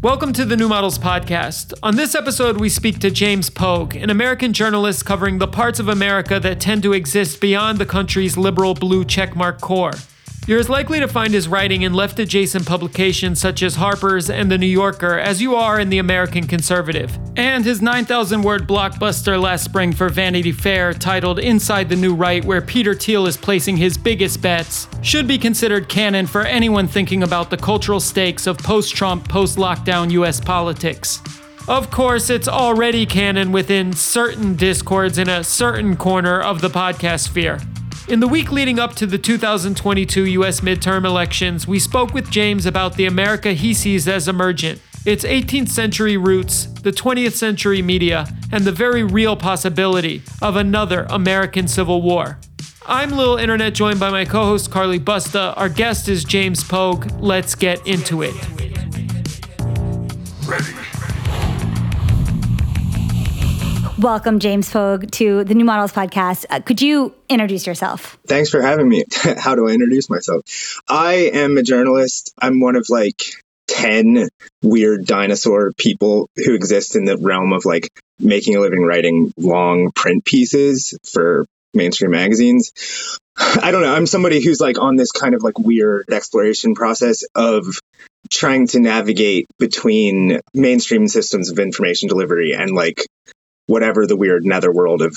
Welcome to the New Models Podcast. On this episode, we speak to James Pogue, an American journalist covering the parts of America that tend to exist beyond the country's liberal blue checkmark core. You're as likely to find his writing in left adjacent publications such as Harper's and The New Yorker as you are in The American Conservative. And his 9,000 word blockbuster last spring for Vanity Fair, titled Inside the New Right, where Peter Thiel is placing his biggest bets, should be considered canon for anyone thinking about the cultural stakes of post Trump, post lockdown US politics. Of course, it's already canon within certain discords in a certain corner of the podcast sphere. In the week leading up to the 2022 US midterm elections, we spoke with James about the America he sees as emergent, its 18th century roots, the 20th century media, and the very real possibility of another American Civil War. I'm Lil Internet, joined by my co host Carly Busta. Our guest is James Pogue. Let's get into it. Ready. Welcome, James Pogue, to the New Models podcast. Uh, could you introduce yourself? Thanks for having me. How do I introduce myself? I am a journalist. I'm one of like 10 weird dinosaur people who exist in the realm of like making a living writing long print pieces for mainstream magazines. I don't know. I'm somebody who's like on this kind of like weird exploration process of trying to navigate between mainstream systems of information delivery and like whatever the weird netherworld of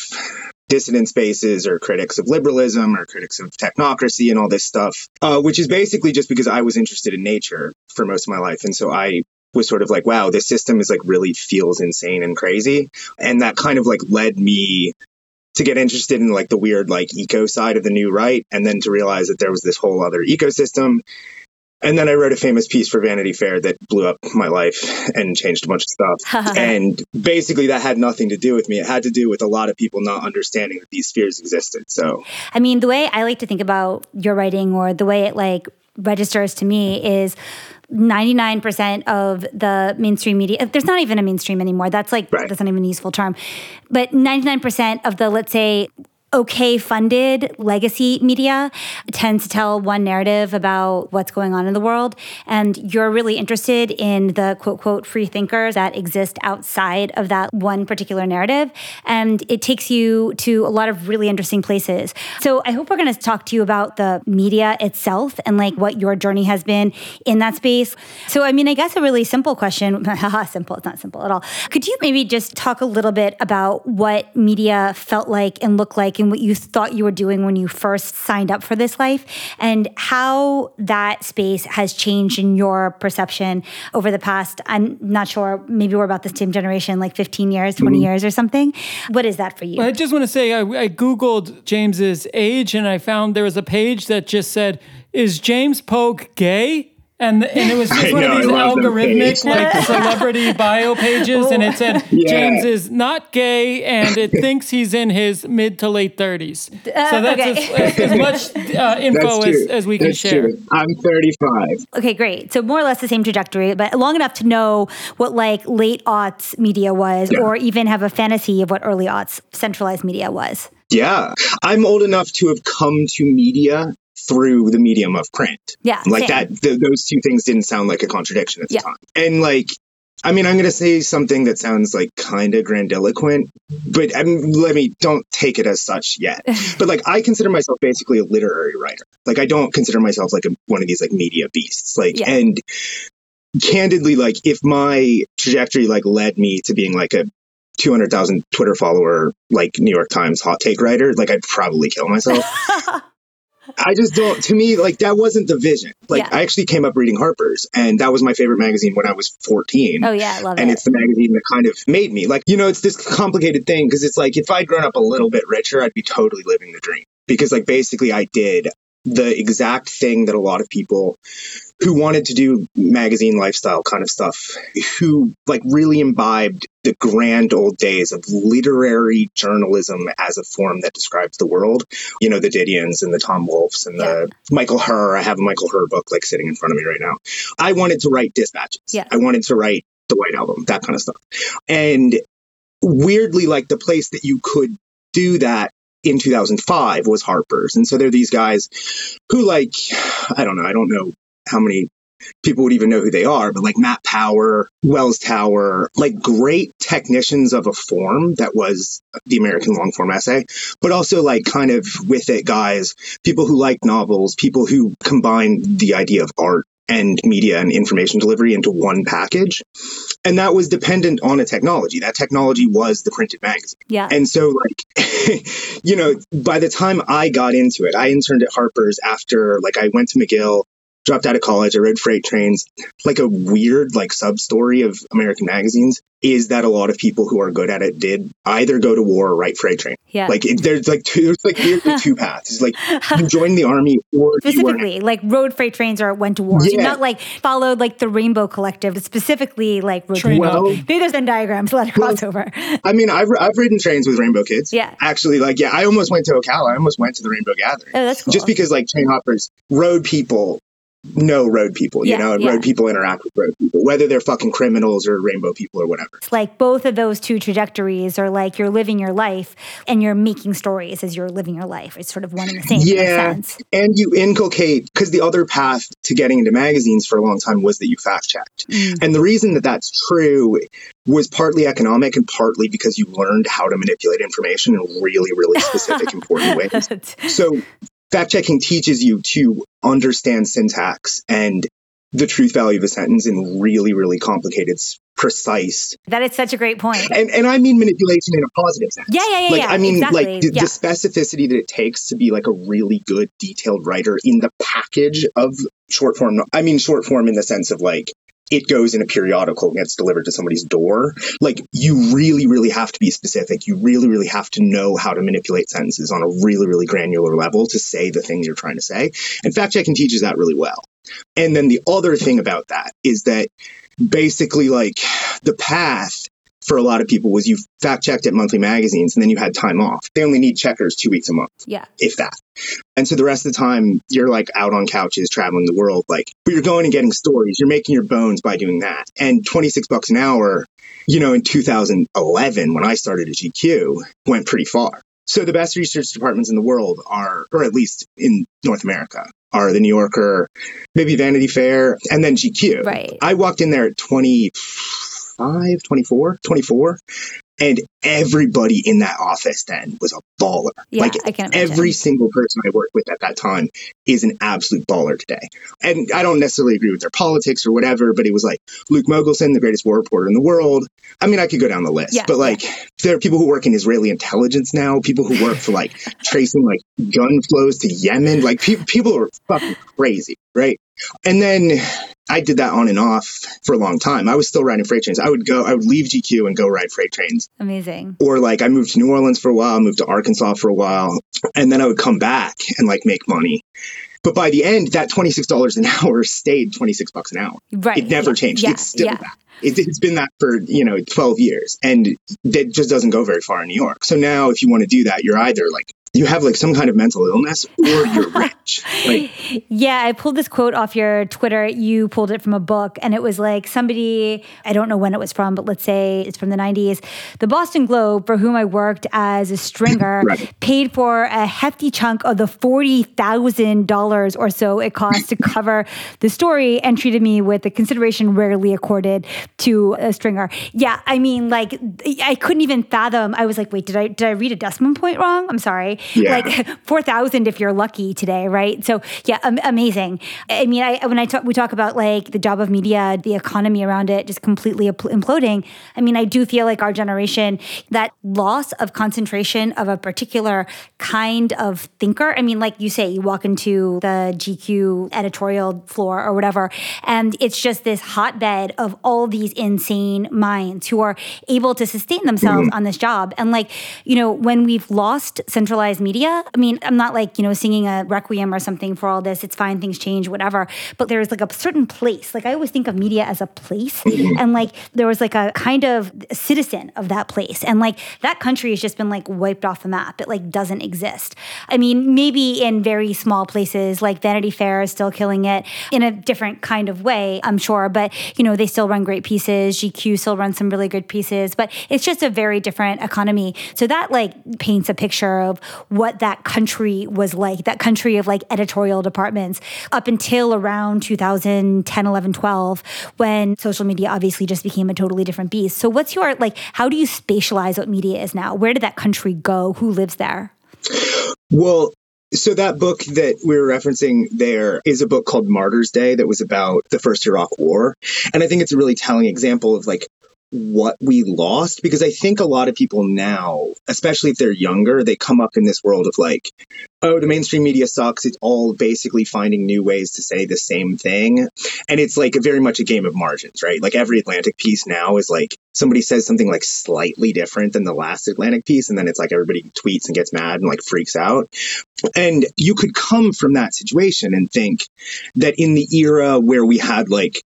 dissident spaces or critics of liberalism or critics of technocracy and all this stuff, uh, which is basically just because I was interested in nature for most of my life. And so I was sort of like, wow, this system is like really feels insane and crazy. And that kind of like led me to get interested in like the weird like eco side of the new right and then to realize that there was this whole other ecosystem and then I wrote a famous piece for Vanity Fair that blew up my life and changed a bunch of stuff. and basically, that had nothing to do with me. It had to do with a lot of people not understanding that these fears existed. So, I mean, the way I like to think about your writing or the way it like registers to me is 99% of the mainstream media there's not even a mainstream anymore that's like right. that's not even a useful term but 99% of the let's say okay funded legacy media tends to tell one narrative about what's going on in the world. And you're really interested in the quote quote free thinkers that exist outside of that one particular narrative. And it takes you to a lot of really interesting places. So i hope we're going to talk to you about the media itself and like what your journey has been in that space. So i mean i guess a really simple question simple it's not simple at all. Could you maybe just talk a little bit about what media felt like and looked like and what you thought you were doing when you first signed up for this life and how that space has changed in your perception over the past, I'm not sure, maybe we're about the same generation, like 15 years, 20 mm-hmm. years or something. What is that for you? Well, I just want to say I, I Googled James's age and I found there was a page that just said, Is James Pogue gay? And and it was just one know, of these algorithmic like celebrity bio pages, and it said yeah. James is not gay, and it thinks he's in his mid to late thirties. Uh, so that's okay. as, as, much uh, info as, as we that's can share. True. I'm 35. Okay, great. So more or less the same trajectory, but long enough to know what like late aughts media was, yeah. or even have a fantasy of what early aughts centralized media was. Yeah. I'm old enough to have come to media through the medium of print. Yeah. Like same. that, th- those two things didn't sound like a contradiction at the yeah. time. And like, I mean, I'm going to say something that sounds like kind of grandiloquent, but I mean, let me don't take it as such yet. but like, I consider myself basically a literary writer. Like, I don't consider myself like a, one of these like media beasts. Like, yeah. and candidly, like, if my trajectory like led me to being like a 200,000 Twitter follower, like New York Times hot take writer, like I'd probably kill myself. I just don't. To me, like that wasn't the vision. Like yeah. I actually came up reading Harper's, and that was my favorite magazine when I was fourteen. Oh yeah, I love and it. it's the magazine that kind of made me like you know it's this complicated thing because it's like if I'd grown up a little bit richer, I'd be totally living the dream because like basically I did the exact thing that a lot of people who wanted to do magazine lifestyle kind of stuff, who like really imbibed the grand old days of literary journalism as a form that describes the world. You know, the Didions and the Tom Wolfes and the yeah. Michael Herr. I have a Michael Herr book like sitting in front of me right now. I wanted to write dispatches. Yeah. I wanted to write the White Album, that kind of stuff. And weirdly, like the place that you could do that in 2005 was Harper's. And so there are these guys who like, I don't know, I don't know how many people would even know who they are, but like Matt Power, Wells Tower, like great technicians of a form that was the American long form essay, but also like kind of with it guys, people who like novels, people who combine the idea of art and media and information delivery into one package. And that was dependent on a technology. That technology was the printed magazine. Yeah. And so, like, you know, by the time I got into it, I interned at Harper's after, like, I went to McGill dropped out of college. I read freight trains. Like a weird like sub story of American magazines is that a lot of people who are good at it did either go to war or write freight train. Yeah. Like it, there's like two there's like weirdly two paths. It's like you join the army or specifically like road freight trains or went to war. Yeah. So not like followed like the Rainbow Collective, specifically like road train. Well, maybe there's been diagrams, a lot of well, crossover. I mean, I've I've ridden trains with Rainbow Kids. Yeah. Actually, like yeah, I almost went to Ocala. I almost went to the Rainbow Gathering. Oh, that's cool. Just because like train hoppers, road people know road people, you yeah, know, and yeah. road people interact with road people, whether they're fucking criminals or rainbow people or whatever. It's like both of those two trajectories are like you're living your life and you're making stories as you're living your life. It's sort of one and the same. Yeah. And you inculcate, because the other path to getting into magazines for a long time was that you fact checked. Mm. And the reason that that's true was partly economic and partly because you learned how to manipulate information in really, really specific, important ways. So fact checking teaches you to understand syntax and the truth value of a sentence in really, really complicated, precise. That is such a great point. And, and I mean manipulation in a positive sense. Yeah, yeah, yeah. Like, yeah, I mean, exactly. like the, yeah. the specificity that it takes to be like a really good, detailed writer in the package of short form. I mean, short form in the sense of like it goes in a periodical and gets delivered to somebody's door. Like you really, really have to be specific. You really, really have to know how to manipulate sentences on a really, really granular level to say the things you're trying to say. And fact checking teaches that really well. And then the other thing about that is that basically like the path for a lot of people was you fact checked at monthly magazines and then you had time off. They only need checkers two weeks a month. Yeah. If that. And so the rest of the time you're like out on couches traveling the world, like, but you're going and getting stories. You're making your bones by doing that. And 26 bucks an hour, you know, in 2011, when I started at GQ, went pretty far. So the best research departments in the world are, or at least in North America, are the New Yorker, maybe Vanity Fair, and then GQ. Right. I walked in there at 20 25, 24, 24. And everybody in that office then was a baller. Yeah, like I can every single person I worked with at that time is an absolute baller today. And I don't necessarily agree with their politics or whatever, but it was like Luke Mogelson, the greatest war reporter in the world. I mean, I could go down the list, yeah, but like yeah. there are people who work in Israeli intelligence now, people who work for like tracing like gun flows to Yemen. Like pe- people are fucking crazy, right? And then I did that on and off for a long time. I was still riding freight trains. I would go, I would leave GQ and go ride freight trains. Amazing. Or like I moved to New Orleans for a while, moved to Arkansas for a while, and then I would come back and like make money. But by the end, that twenty six dollars an hour stayed twenty six bucks an hour. Right. It never yeah. changed. Yeah. It's still yeah. that. It, has been that for you know twelve years, and that just doesn't go very far in New York. So now, if you want to do that, you're either like you have like some kind of mental illness or you're rich. Like, yeah, I pulled this quote off your Twitter. You pulled it from a book, and it was like somebody, I don't know when it was from, but let's say it's from the 90s. The Boston Globe, for whom I worked as a stringer, right. paid for a hefty chunk of the $40,000 or so it cost to cover the story and treated me with the consideration rarely accorded to a stringer. Yeah, I mean, like, I couldn't even fathom. I was like, wait, did I, did I read a decimal point wrong? I'm sorry yeah. like 4,000 if you're lucky today, right? So yeah, am- amazing. I mean, I, when I talk, we talk about like the job of media, the economy around it just completely imploding. I mean, I do feel like our generation, that loss of concentration of a particular kind of thinker. I mean, like you say, you walk into the GQ editorial floor or whatever, and it's just this hotbed of all these insane minds who are able to sustain themselves mm-hmm. on this job. And like, you know, when we've lost centralized media, I mean, I'm not like, you know, singing a requiem or something for all this. It's fine, things change, whatever. But there's like a certain place. Like I always think of media as a place. Mm-hmm. And like there was like a kind of citizen of that place. And like that country has just been like wiped off the map. It like doesn't exist. I mean, maybe in very small places like Vanity Fair is still killing it in a different kind of way, I'm sure. But, you know, they still run great pieces. GQ still runs some really good pieces. But it's just a very different economy. So that like paints a picture of what that country was like, that country of like editorial departments up until around 2010, 11, 12, when social media obviously just became a totally different beast. So, what's your like, how do you spatialize what media is now? Where did that country go? Who lives there? Well, so that book that we were referencing there is a book called Martyrs Day that was about the first Iraq War. And I think it's a really telling example of like what we lost because I think a lot of people now, especially if they're younger, they come up in this world of like, oh, the mainstream media sucks. It's all basically finding new ways to say the same thing. And it's like very much a game of margins, right? Like every Atlantic piece now is like somebody says something like slightly different than the last Atlantic piece. And then it's like everybody tweets and gets mad and like freaks out. And you could come from that situation and think that in the era where we had like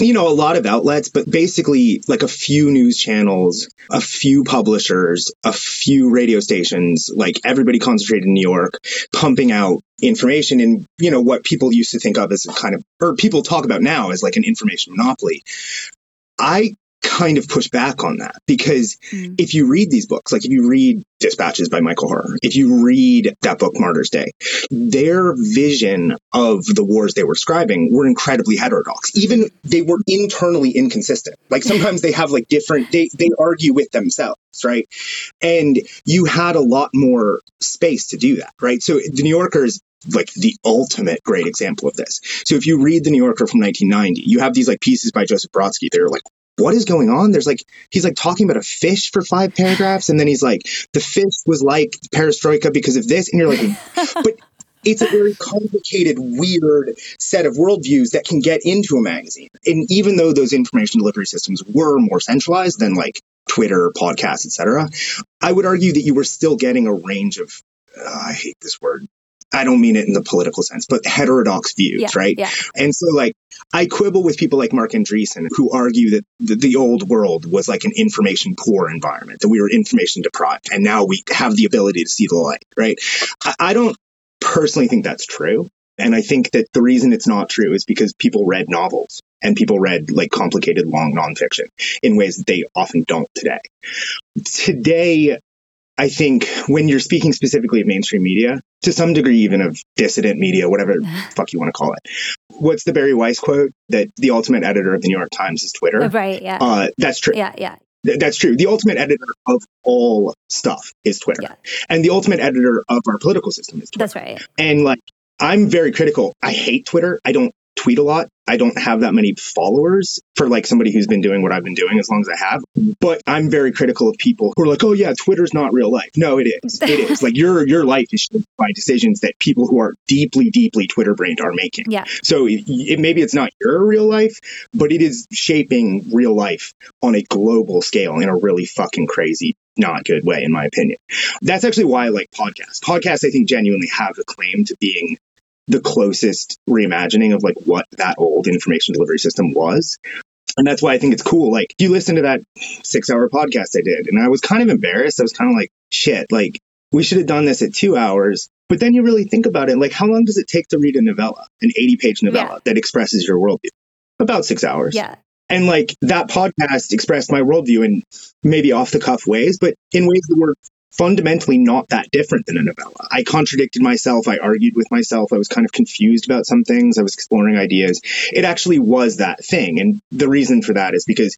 you know, a lot of outlets, but basically like a few news channels, a few publishers, a few radio stations, like everybody concentrated in New York, pumping out information in, you know, what people used to think of as kind of, or people talk about now as like an information monopoly. I kind of push back on that because mm. if you read these books, like if you read Dispatches by Michael Herr, if you read that book, Martyrs Day, their vision of the wars they were describing were incredibly heterodox. Even they were internally inconsistent. Like sometimes they have like different, they, they argue with themselves, right? And you had a lot more space to do that, right? So the New Yorkers like the ultimate great example of this. So if you read the New Yorker from 1990, you have these like pieces by Joseph Brodsky. They're like what is going on? There's like, he's like talking about a fish for five paragraphs. And then he's like, the fish was like perestroika because of this. And you're like, but it's a very complicated, weird set of worldviews that can get into a magazine. And even though those information delivery systems were more centralized than like Twitter, podcasts, etc., I would argue that you were still getting a range of, uh, I hate this word, I don't mean it in the political sense, but heterodox views, yeah, right? Yeah. And so, like, I quibble with people like Marc Andreessen who argue that the, the, old world was like an information poor environment, that we were information deprived, and now we have the ability to see the light, right? I, I don't personally think that's true. And I think that the reason it's not true is because people read novels and people read like complicated, long nonfiction in ways that they often don't today. Today, I think when you're speaking specifically of mainstream media, to some degree, even of dissident media, whatever fuck you want to call it. What's the Bari Weiss quote that the ultimate editor of the New York Times is Twitter? Oh, right. Yeah. Uh, that's true. Yeah. Yeah. Th- that's true. The ultimate editor of all stuff is Twitter. Yeah. And the ultimate editor of our political system is Twitter. That's right. And like, I'm very critical. I hate Twitter. I don't tweet a lot. I don't have that many followers for like somebody who's been doing what I've been doing as long as I have. But I'm very critical of people who are like, "Oh yeah, Twitter's not real life." No, it is. It is. like your your life is shaped by decisions that people who are deeply deeply Twitter brained are making. Yeah. So it, it, maybe it's not your real life, but it is shaping real life on a global scale in a really fucking crazy not good way, in my opinion. That's actually why I like podcasts. Podcasts, I think, genuinely have a claim to being the closest reimagining of like what that old information delivery system was. And that's why I think it's cool. Like you listen to that six hour podcast I did, and I was kind of embarrassed. I was kind of like, shit, like we should have done this at two hours. But then you really think about it, like how long does it take to read a novella, an 80 page novella yeah. that expresses your worldview? About six hours. Yeah. And like that podcast expressed my worldview in maybe off the cuff ways, but in ways that were fundamentally not that different than a novella. I contradicted myself. I argued with myself. I was kind of confused about some things. I was exploring ideas. It actually was that thing. And the reason for that is because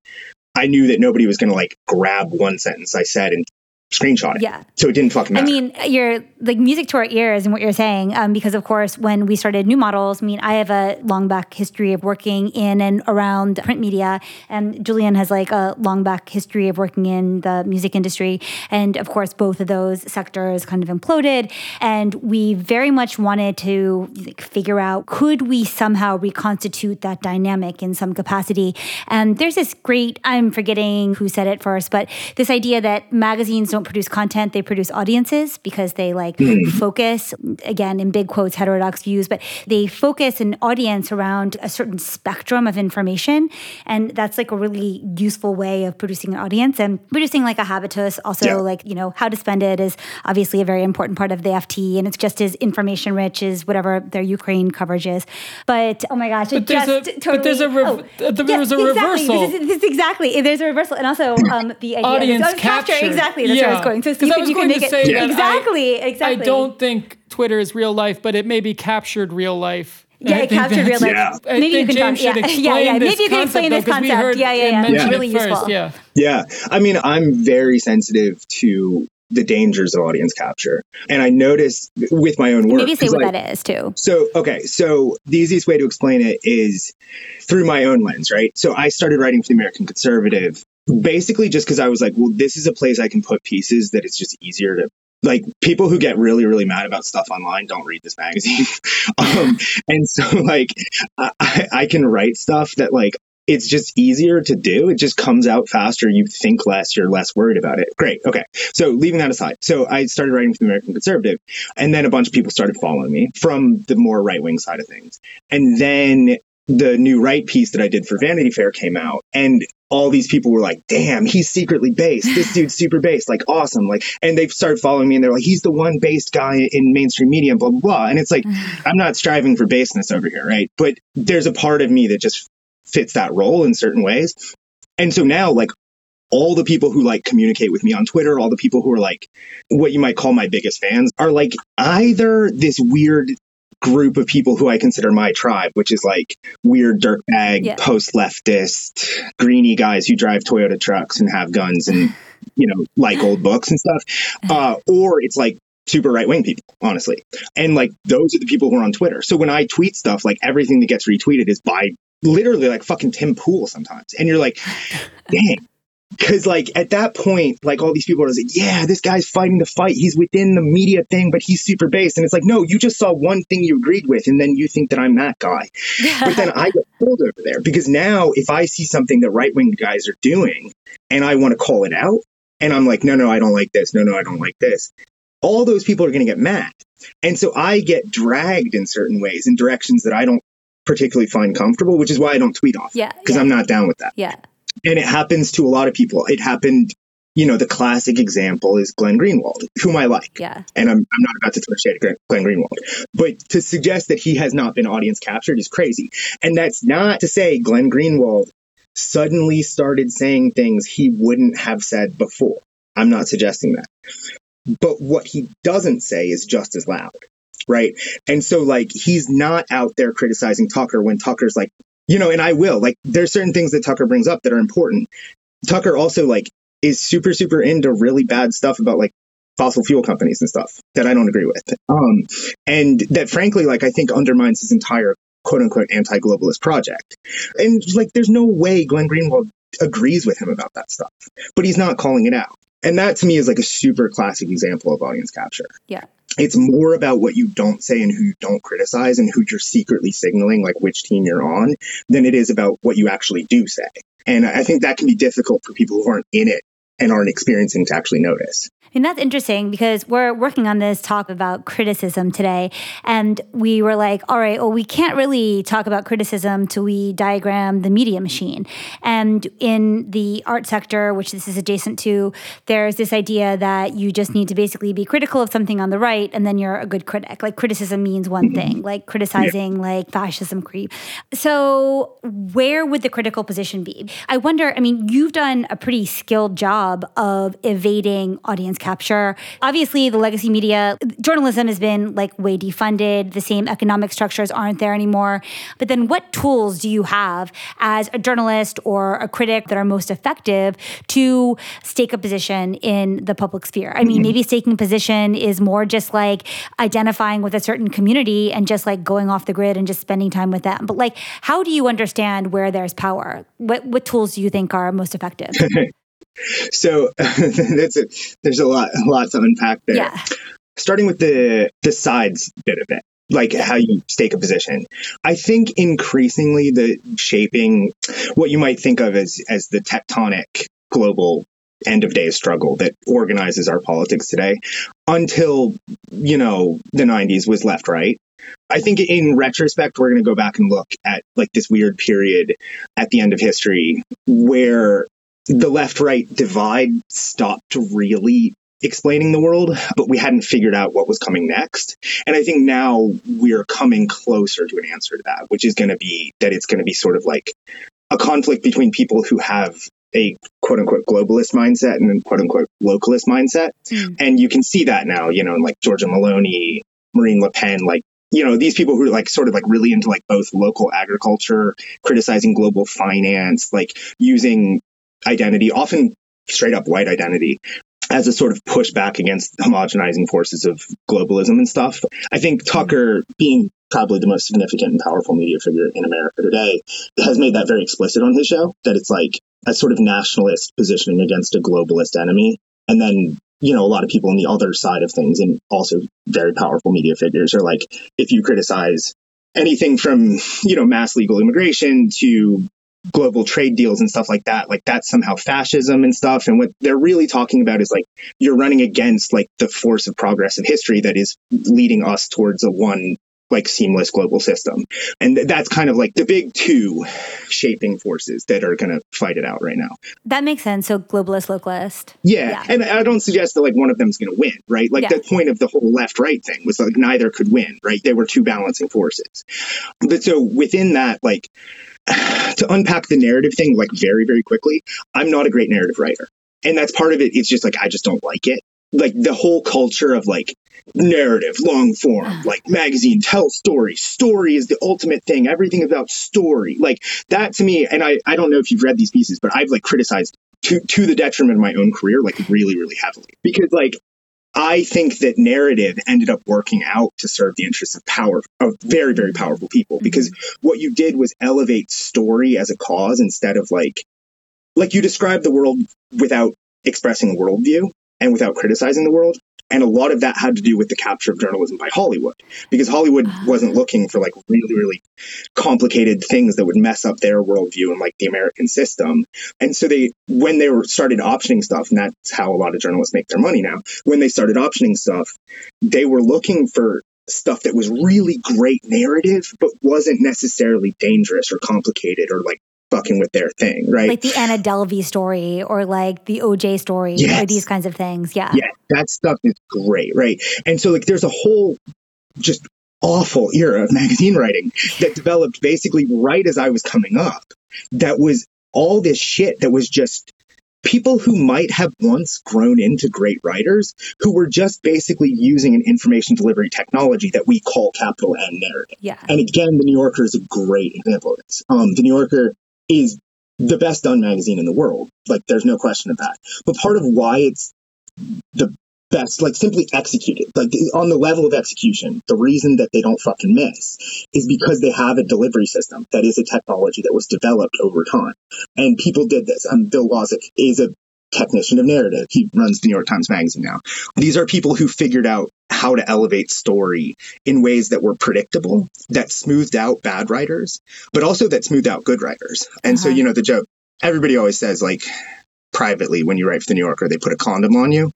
I knew that nobody was going to like grab one sentence I said and screenshot it. Yeah. So it didn't fucking matter. I mean, you're like music to our ears and what you're saying, um, because of course, when we started New Models, I mean, I have a long back history of working in and around print media, and Julian has like a long back history of working in the music industry. And of course, both of those sectors kind of imploded. And we very much wanted to like, figure out could we somehow reconstitute that dynamic in some capacity. And there's this great, I'm forgetting who said it first, but this idea that magazines don't produce content, they produce audiences because they like mm. focus, again, in big quotes, heterodox views, but they focus an audience around a certain spectrum of information. And that's like a really useful way of producing an audience and producing like a habitus. Also, yeah. like, you know, how to spend it is obviously a very important part of the FT. And it's just as information rich as whatever their Ukraine coverage is. But oh my gosh, but there's just a, totally. But there's a, rev- oh, there's yeah, a exactly. reversal. This is, this is exactly. There's a reversal. And also um, the idea audience oh, capture. capture. Exactly. That's yeah. Yeah. I was going. So you, I was you going can to say that exactly, I, exactly. I don't think Twitter is real life, but it maybe captured real life. Yeah, it captured real life. Yeah. Maybe you can James talk, yeah. yeah, yeah. Maybe you can explain this concept. Yeah, yeah, yeah. It's really useful. Yeah. Yeah. I mean, I'm very sensitive to the dangers of audience capture. And I noticed with my own work. Maybe say what like, that is too. So, okay. So the easiest way to explain it is through my own lens, right? So I started writing for the American Conservative basically just because I was like, well, this is a place I can put pieces that it's just easier to like people who get really really mad about stuff online don't read this magazine um, and so like I, I can write stuff that like it's just easier to do. It just comes out faster. You think less. You're less worried about it. Great. Okay. So leaving that aside. So I started writing for the American Conservative and then a bunch of people started following me from the more right wing side of things. And then the new right piece that I did for Vanity Fair came out and all these people were like, damn, he's secretly based. This dude's super based, like awesome. Like, and they've started following me and they're like, he's the one based guy in mainstream media, blah, blah, blah. And it's like, I'm not striving for baseness over here, right? But there's a part of me that just fits that role in certain ways. And so now, like, all the people who like communicate with me on Twitter, all the people who are like what you might call my biggest fans are like either this weird group of people who I consider my tribe, which is like weird dirtbag, yeah. post leftist, greeny guys who drive Toyota trucks and have guns and, you know, like old books and stuff. Uh, or it's like super right wing people, honestly. And like those are the people who are on Twitter. So when I tweet stuff, like everything that gets retweeted is by literally like fucking Tim Pool sometimes. And you're like, dang. Cause like at that point, like all these people are like, yeah, this guy's fighting the fight. He's within the media thing, but he's super based. And it's like, no, you just saw one thing you agreed with, and then you think that I'm that guy. but then I get pulled over there because now if I see something that right wing guys are doing and I want to call it out, and I'm like, no, no, I don't like this. No, no, I don't like this. All those people are going to get mad. And so I get dragged in certain ways in directions that I don't particularly find comfortable, which is why I don't tweet off. Yeah. Because yeah. I'm not down with that. Yeah. And it happens to a lot of people. It happened, you know, the classic example is Glenn Greenwald, whom I like. Yeah. And I'm, I'm not about to throw shade at Glenn Greenwald. But to suggest that he has not been audience captured is crazy. And that's not to say Glenn Greenwald suddenly started saying things he wouldn't have said before. I'm not suggesting that. But what he doesn't say is just as loud right? And so like he's not out there criticizing Tucker when Tucker's like, you know, and I will. Like there's certain things that Tucker brings up that are important. Tucker also like is super super into really bad stuff about like fossil fuel companies and stuff that I don't agree with. Um and that frankly like I think undermines his entire quote unquote anti-globalist project. And like there's no way Glenn Greenwald agrees with him about that stuff. But he's not calling it out. And that to me is like a super classic example of audience capture. Yeah it's more about what you don't say and who you don't criticize and who you're secretly signaling like which team you're on than it is about what you actually do say. And I think that can be difficult for people who aren't in it and aren't experiencing to actually notice. And that's interesting because we're working on this talk about criticism today. And we were like, all right, well, we can't really talk about criticism till we diagram the media machine. And in the art sector, which this is adjacent to, there's this idea that you just need to basically be critical of something on the right and then you're a good critic. Like criticism means one mm-hmm. thing, like criticizing yeah. like fascism creep. So where would the critical position be? I wonder, I mean, you've done a pretty skilled job of evading audience capture. Obviously, the legacy media, journalism has been like way defunded. The same economic structures aren't there anymore. But then what tools do you have as a journalist or a critic that are most effective to stake a position in the public sphere? I mean, mm-hmm. maybe staking a position is more just like identifying with a certain community and just like going off the grid and just spending time with them. But like, how do you understand where there's power? What, what tools do you think are most effective? so that's a, there's a lot a lot to unpack there. Yeah. Starting with the the sides bit of it, like how you stake a position. I think increasingly the shaping what you might think of as as the tectonic global end of days struggle that organizes our politics today until you know the 90s was left right I think in retrospect, we're going to go back and look at like this weird period at the end of history where the left right divide stopped really explaining the world, but we hadn't figured out what was coming next. And I think now we're coming closer to an answer to that, which is going to be that it's going to be sort of like a conflict between people who have a quote unquote globalist mindset and then quote unquote localist mindset. Mm. And you can see that now, you know, like Giorgia Meloni, Marine Le Pen, like you know these people who are like sort of like really into like both local agriculture criticizing global finance like using identity often straight up white identity as a sort of pushback against homogenizing forces of globalism and stuff. I think Tucker, being probably the most significant and powerful media figure in America today, has made that very explicit on his show that it's like a sort of nationalist positioning against a globalist enemy. And then, you know, a lot of people on the other side of things and also very powerful media figures are like, if you criticize anything from, you know, mass legal immigration to global trade deals and stuff like that like that's somehow fascism and stuff. And what they're really talking about is like you're running against like the force of progress of history that is leading us towards a one like seamless global system. And that's kind of like the big two shaping forces that are going to fight it out right now. That makes sense. So globalist localist. Yeah, yeah. and i don't suggest that like one of them is going to win right? Like yeah. the point of the whole left right thing was like neither could win right? They were two balancing forces. But so within that like to unpack the narrative thing like very, very quickly, I'm not a great narrative writer. And that's part of it. It's just like, I just don't like it. Like the whole culture of like narrative, long form, like magazine, tell story. Story is the ultimate thing. Everything about story. Like that to me, and I, I don't know if you've read these pieces, but I've like criticized to, to the detriment of my own career, like really, really heavily. Because like I think that narrative ended up working out to serve the interests of power of very, very powerful people because mm-hmm. what you did was elevate story as a cause instead of like, like you described the world without expressing a worldview and without criticizing the world. And a lot of that had to do with the capture of journalism by Hollywood, because Hollywood uh-huh. wasn't looking for like really, really complicated things that would mess up their worldview and like the American system. And so they, when they were started optioning stuff, and that's how a lot of journalists make their money now, when they started optioning stuff, they were looking for stuff that was really great narrative, but wasn't necessarily dangerous or complicated or like fucking with their thing, right? Like the Anna Delvey story or like the OJ story yes. or these kinds of things. Yeah. Yeah. That stuff is great, right? And so like there's a whole just awful era of magazine writing that developed basically right as I was coming up. That was all this shit that was just people who might have once grown into great writers who were just basically using an information delivery technology that we call capital N narrative. Yeah. And again, the New Yorker is a great example of this. Um, the New Yorker is the best done magazine in the world. Like, there's no question of that. But part of why it's the best, like, simply executed, like, on the level of execution, the reason that they don't fucking miss is because they have a delivery system that is a technology that was developed over time. And people did this. Um, Bill Wasik is a technician of narrative. He runs the New York Times Magazine now. These are people who figured out how to elevate story in ways that were predictable, that smoothed out bad writers, but also that smoothed out good writers. And uh-huh. so, you know, the joke, everybody always says, like, privately when you write for the New Yorker, they put a condom on you.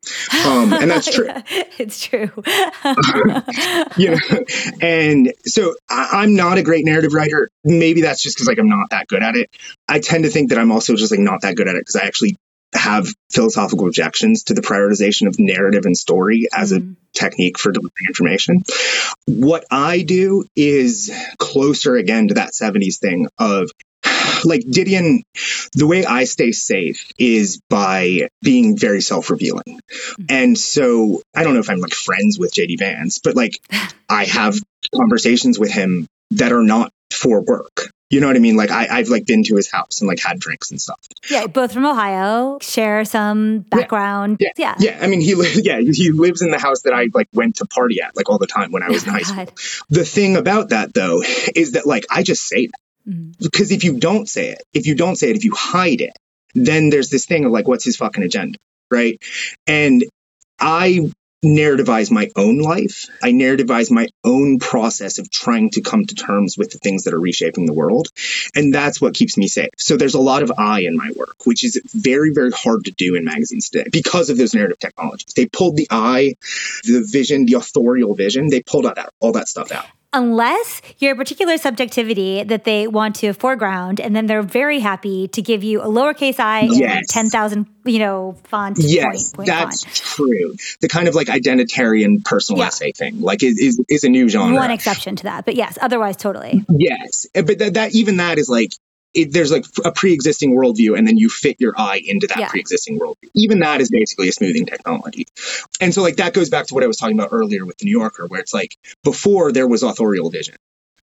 Um, and that's true. yeah, it's true. you know, and so I, am not a great narrative writer. Maybe that's just because like I'm not that good at it. I tend to think that I'm also just like not that good at it because I actually have philosophical objections to the prioritization of narrative and story as mm. a technique for delivering information. What I do is closer again to that 70s thing of like Didion, the way I stay safe is by being very self revealing. Mm. And so I don't know if I'm like friends with JD Vance, but like I have conversations with him that are not for work. You know what I mean? Like I, have like been to his house and like had drinks and stuff. Yeah, both from Ohio. Share some background. Yeah, yeah. Yeah, yeah. I mean, he li- yeah he lives in the house that I like went to party at like all the time when I was oh in high God. school. The thing about that though is that like I just say that mm-hmm. because if you don't say it, if you don't say it, if you hide it, then there's this thing of like, what's his fucking agenda, right? And I narrativize my own life. I narrativize my own process of trying to come to terms with the things that are reshaping the world. And that's what keeps me safe. So there's a lot of I in my work, which is very, very hard to do in magazines today because of those narrative technologies. They pulled the I, the vision, the authorial vision, they pulled out all that stuff out unless you're a particular subjectivity that they want to foreground, and then they're very happy to give you a lowercase i yes. and 10,000, you know, font. Yes, point, point that's font. true. The kind of like identitarian personal yeah. essay thing, like is, is, is a new genre. One exception to that, but yes, otherwise totally. Yes. But that, that even that is like, it, there's like a pre-existing worldview and then you fit your eye into that yeah. pre-existing worldview even that is basically a smoothing technology and so like that goes back to what i was talking about earlier with the new yorker where it's like before there was authorial vision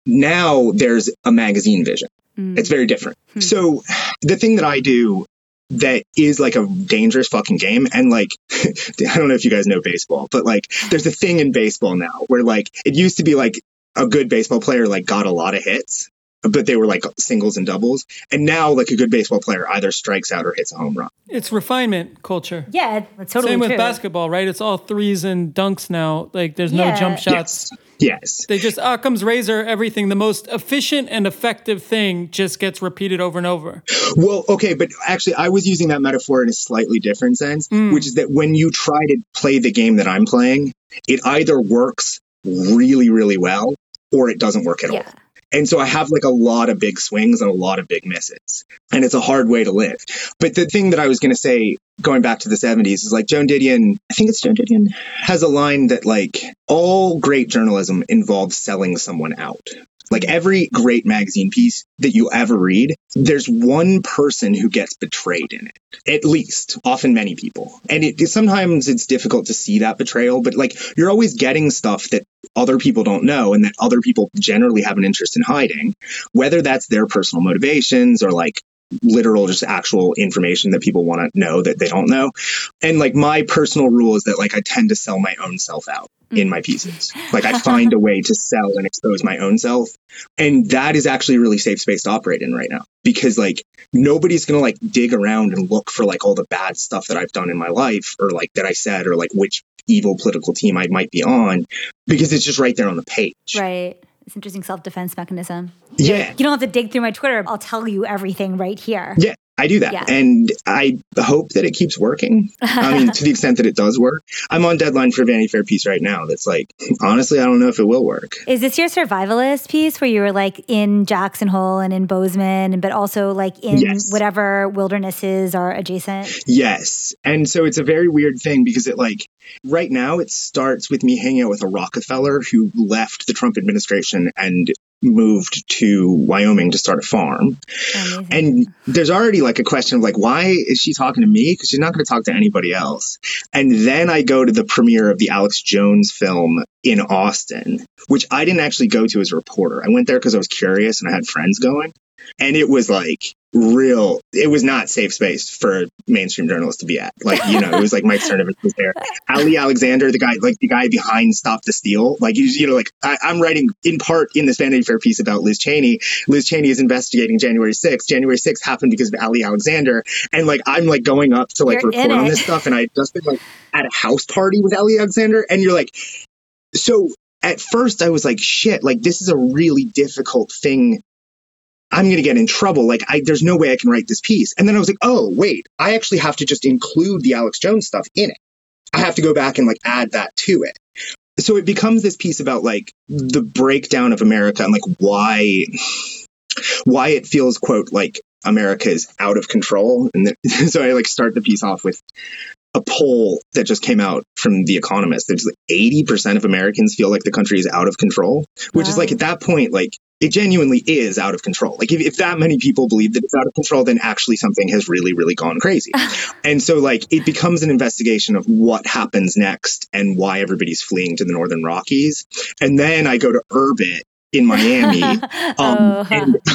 now there's a magazine vision mm. it's very different hmm. so the thing that i do that is like a dangerous fucking game. And like, I don't know if you guys know baseball, but like, there's a thing in baseball now where like, it used to be like a good baseball player like got a lot of hits but they were like singles and doubles. And now, like a good baseball player either strikes out or hits a home run. It's refinement culture. Yeah, that's totally Same with true. basketball, right? It's all threes and dunks now. Like there's yeah. no jump shots. Yes. Yes. They just Occam's razor, everything. The most efficient and effective thing just gets repeated over and over. Well, okay, but actually, I was using that metaphor in a slightly different sense, mm. which is that when you try to play the game that I'm playing, it either works really, really well or it doesn't work at yeah. all. And so I have like a lot of big swings and a lot of big misses. And it's a hard way to live. But the thing that I was going to say, going back to the 70s, is like Joan Didion, I think it's Joan Didion, has a line that like all great journalism involves selling someone out. Like every great magazine piece that you ever read, there's one person who gets betrayed in it. At least, often many people. And it sometimes it's difficult to see that betrayal, but like you're always getting stuff that other people don't know and that other people generally have an interest in hiding, whether that's their personal motivations or like literal just actual information that people want to know that they don't know and like my personal rule is that like i tend to sell my own self out in my pieces. Like I find a way to sell and expose my own self. And that is actually a really safe space to operate in right now because like nobody's going to like dig around and look for like all the bad stuff that I've done in my life or like that I said or like which evil political team I might be on because it's just right there on the page. Right. It's interesting self defense mechanism. Yeah. You don't have to dig through my Twitter. I'll tell you everything right here. Yeah. I do that. Yeah. And I hope that it keeps working. I mean, to the extent that it does work. I'm on deadline for Vanity Fair piece right now that's like, honestly, I don't know if it will work. Is this your survivalist piece where you were like in Jackson Hole and in Bozeman, but also like in yes. whatever wildernesses are adjacent? Yes. And so it's a very weird thing because it like, right now it starts with me hanging out with a Rockefeller who left the Trump administration and moved to Wyoming to start a farm. Amazing. And there's already like a question of like, why is she talking to me? Because she's not going to talk to anybody else. And then I go to the premiere of the Alex Jones film in Austin, which I didn't actually go to as a reporter. I went there because I was curious and I had friends going. And it was like real it was not safe space for mainstream journalists to be at. Like you know it was like mike cernovich was there. Ali alexander the guy like the guy behind stop the steal like you, you know like I, am writing in part in this vanity fair piece about liz cheney. Liz cheney is investigating january 6th january 6th happened because of ali alexander. And like i'm like going up to like you're report on this stuff and i just been like at a house party with ali alexander and you're like so at first i was like shit like this is a really difficult thing I'm going to get in trouble. Like, I, there's no way I can write this piece. And then I was like, oh, wait, I actually have to just include the Alex Jones stuff in it. I have to go back and like add that to it. So it becomes this piece about like the breakdown of America and like why, why it feels, quote, like America is out of control. And so I like start the piece off with a poll that just came out from The Economist. There's like 80% of Americans feel like the country is out of control, which wow. is like at that point, like it genuinely is out of control. Like if, if that many people believe that it's out of control, then actually something has really, really gone crazy. and so like it becomes an investigation of what happens next and why everybody's fleeing to the Northern Rockies. And then I go to Urbit in Miami. Um, oh. and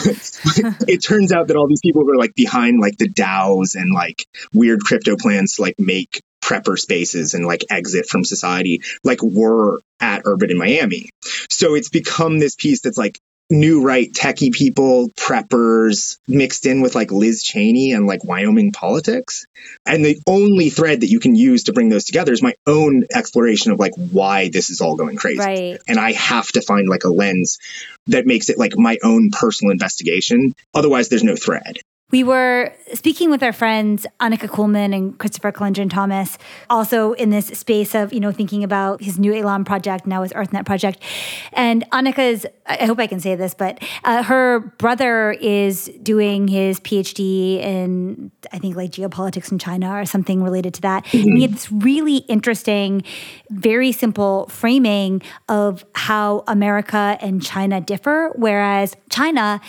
it turns out that all these people were like behind like the DAOs and like weird crypto plans to like make prepper spaces and like exit from society like were at Urbit in Miami. So it's become this piece that's like new right techie people, preppers mixed in with like Liz Cheney and like Wyoming politics. And the only thread that you can use to bring those together is my own exploration of like why this is all going crazy. Right. And I have to find like a lens that makes it like my own personal investigation. Otherwise, there's no thread. We were speaking with our friends Annika Kuhlmann and Christopher Kulendran Thomas, also in this space of, you know, thinking about his new Eelam project, now his EarthNet project. And Annika's, I hope I can say this, but uh, her brother is doing his PhD in, I think, like geopolitics in China or something related to that. Mm-hmm. And he had this really interesting, very simple framing of how America and China differ, whereas China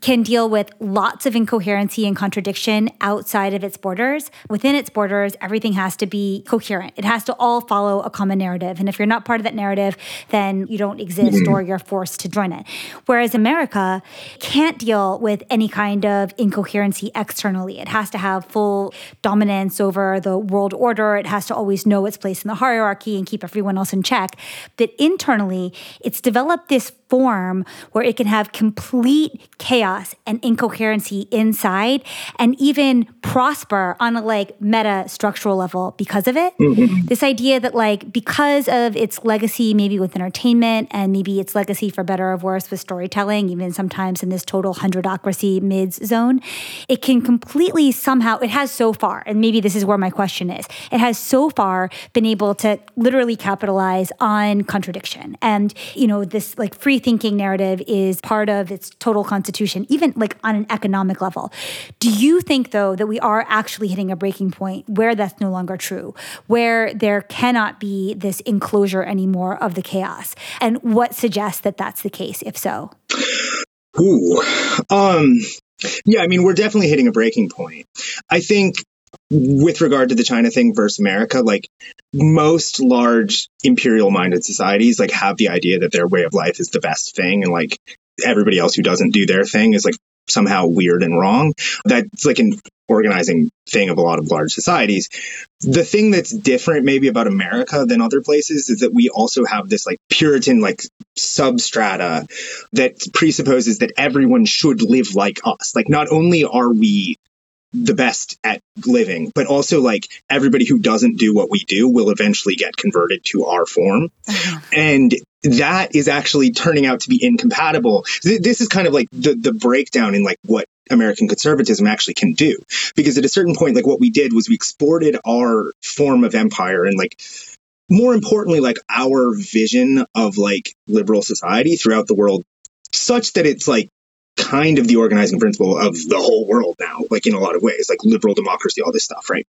can deal with lots of incoherency and contradiction outside of its borders. Within its borders, everything has to be coherent. It has to all follow a common narrative. And if you're not part of that narrative, then you don't exist mm-hmm. or you're forced to join it. Whereas America can't deal with any kind of incoherency externally. It has to have full dominance over the world order. It has to always know its place in the hierarchy and keep everyone else in check. But internally, it's developed this form where it can have complete chaos and incoherency inside and even prosper on a like meta structural level because of it. Mm-hmm. This idea that like because of its legacy maybe with entertainment and maybe its legacy for better or worse with storytelling, even sometimes in this total hundredocracy mids zone, it can completely somehow it has so far, and maybe this is where my question is, it has so far been able to literally capitalize on contradiction. And, you know, this like free thinking narrative is part of its total constitution, even like on an economic level. Do you think, though, that we are actually hitting a breaking point where that's no longer true, where there cannot be this enclosure anymore of the chaos? And what suggests that that's the case, if so? Ooh. Um, yeah, I mean, we're definitely hitting a breaking point. I think with regard to the China thing versus America, like most large imperial minded societies like have the idea that their way of life is the best thing and like everybody else who doesn't do their thing is like somehow weird and wrong. That's like an organizing thing of a lot of large societies. The thing that's different maybe about America than other places is that we also have this like Puritan like substrata that presupposes that everyone should live like us. Like not only are we the best at living, but also like everybody who doesn't do what we do will eventually get converted to our form. Uh-huh. And that is actually turning out to be incompatible. This is kind of like the, the breakdown in like what American conservatism actually can do. Because at a certain point, like what we did was we exported our form of empire and like more importantly, like our vision of like liberal society throughout the world such that it's like kind of the organizing principle of the whole world now, like in a lot of ways, like liberal democracy, all this stuff, right?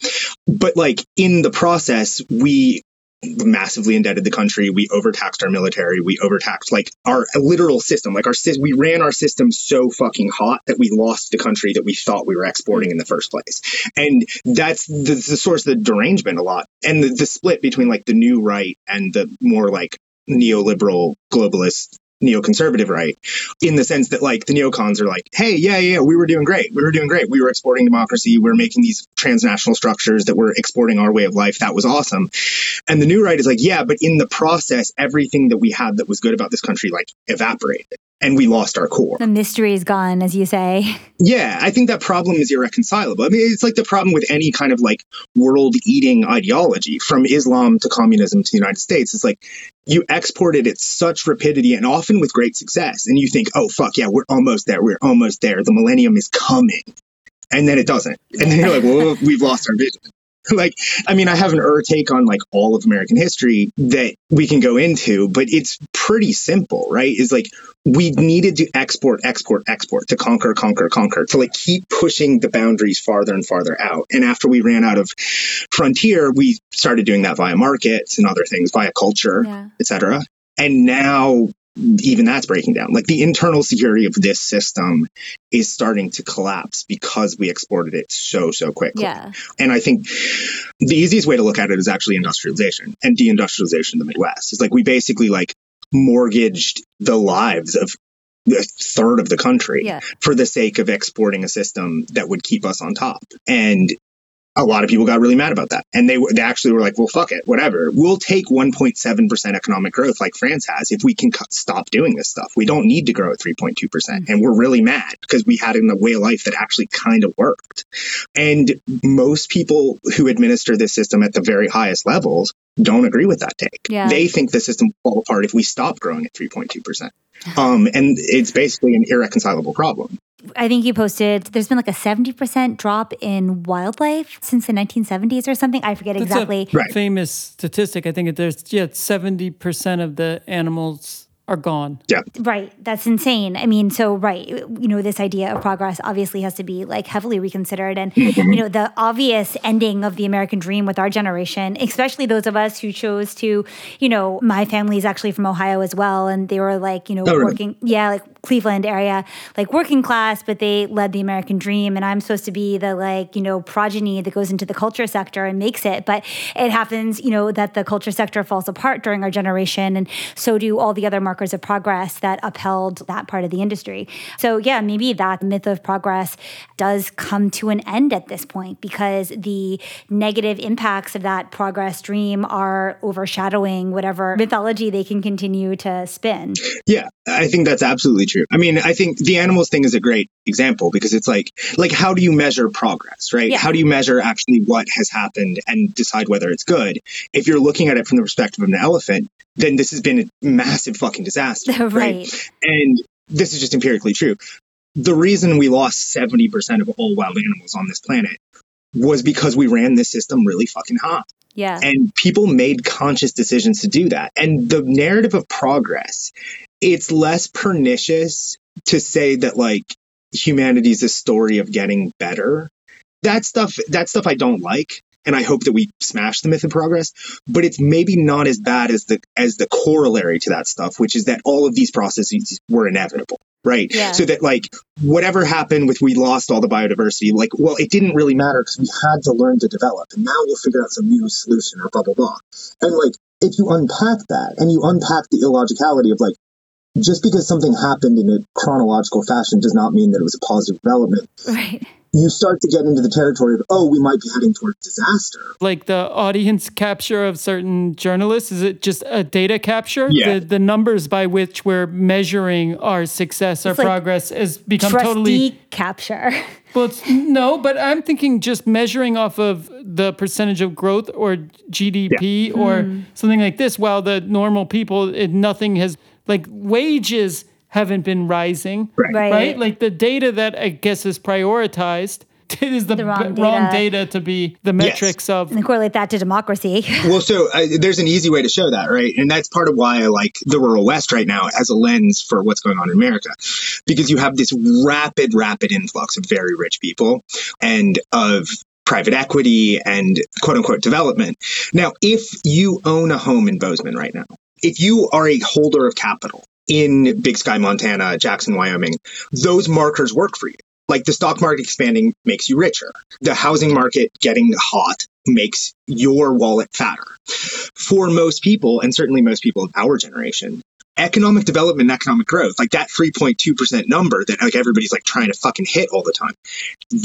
But like in the process, we massively indebted the country. We overtaxed our military. We overtaxed like our literal system. Like our we ran our system so fucking hot that we lost the country that we thought we were exporting in the first place. And that's the, the source of the derangement a lot. And the, the split between like the new right and the more like neoliberal globalist neoconservative right? In the sense that like the neocons are like hey yeah yeah we were doing great. We were doing great. We were exporting democracy. We are making these transnational structures that were exporting our way of life. That was awesome. And the new right is like yeah but in the process everything that we had that was good about this country like evaporated and we lost our core. The mystery is gone, as you say. Yeah, I think that problem is irreconcilable. I mean, it's like the problem with any kind of like world eating ideology, from Islam to communism to the United States. It's like you export it at such rapidity and often with great success. And you think, oh, fuck, yeah, we're almost there. We're almost there. The millennium is coming. And then it doesn't. And then you're like, well, we've lost our vision. like, I mean, I have an er take on like all of American history that we can go into, but it's pretty simple, right? Is like we needed to export, export, export to conquer, conquer, conquer, to like keep pushing the boundaries farther and farther out. And after we ran out of frontier, we started doing that via markets and other things, via culture, yeah. etc. And now even that's breaking down. Like the internal security of this system is starting to collapse because we exported it so, so quickly. Yeah. And I think the easiest way to look at it is actually industrialization and deindustrialization in the Midwest. It's like we basically like mortgaged the lives of a third of the country yeah. for the sake of exporting a system that would keep us on top. And a lot of people got really mad about that. And they, they actually were like, well, fuck it, whatever. We'll take 1.7% economic growth like France has if we can cut, stop doing this stuff. We don't need to grow at 3.2%. percent mm hmm And we're really mad because we had in a way of life that actually kind of worked. And most people who administer this system at the very highest levels don't agree with that take. Yeah. They think the system will fall apart if we stop growing at 3.2%. Um, and it's basically an irreconcilable problem. I think you posted there's been like a 70% drop in wildlife since the 1970s or something. I forget That's exactly. A right. famous statistic. I think there's yeah, 70% of the animals are gone. Yeah. Right. That's insane. I mean, so right, you know, this idea of progress obviously has to be like heavily reconsidered and mm-hmm. you know, the obvious ending of the American dream with our generation, especially those of us who chose to, you know, my family is actually from Ohio as well and they were like, you know, oh, working really? yeah, like Cleveland area, like working class, but they led the American dream. And I'm supposed to be the like, you know, progeny that goes into the culture sector and makes it. But it happens, you know, that the culture sector falls apart during our generation. And so do all the other markers of progress that upheld that part of the industry. So, yeah, maybe that myth of progress does come to an end at this point because the negative impacts of that progress dream are overshadowing whatever mythology they can continue to spin. Yeah, I think that's absolutely true. I mean, I think the animals thing is a great example because it's like like how do you measure progress, right? Yeah. How do you measure actually what has happened and decide whether it's good? If you're looking at it from the perspective of an elephant, then this has been a massive fucking disaster, right? right? And this is just empirically true. The reason we lost 70% of all wild animals on this planet was because we ran this system really fucking hot. Yeah. And people made conscious decisions to do that. And the narrative of progress, it's less pernicious to say that like humanity is a story of getting better. That stuff that stuff I don't like and I hope that we smash the myth of progress, but it's maybe not as bad as the as the corollary to that stuff, which is that all of these processes were inevitable right? Yeah. So that like whatever happened with we lost all the biodiversity, like well, it didn't really matter because we had to learn to develop, and now we'll figure out some new solution or blah blah blah. And like if you unpack that and you unpack the illogicality of like just because something happened in a chronological fashion does not mean that it was a positive development. Right you start to get into the territory of, oh, we might be heading towards disaster. Like the audience capture of certain journalists, is it just a data capture? Yeah. The, the numbers by which we're measuring our success, our progress, has become totally capture. Well, it's, no, but I'm thinking just measuring off of the percentage of growth or GDP yeah. or mm. something like this. While the normal people, it, nothing has like wages haven't been rising, right. right? right? Like the data that I guess is prioritized is the, the wrong, b- wrong, data. to be the metrics yes. of and correlate that to democracy. well, so uh, there's an easy way to show that, right? And that's part of why I like the rural West right now as a lens for what's going on in America, because you have this rapid, rapid influx of very rich people and of private equity and quote unquote development. Now, if you own a home in Bozeman right now, if you are a holder of capital in Big Sky, Montana, Jackson, Wyoming, those markers work for you. Like the stock market expanding makes you richer. The housing market getting hot makes your wallet fatter. For most people, and certainly most people of our generation, economic development and economic growth, like that 3.2% number that like everybody's like trying to fucking hit all the time,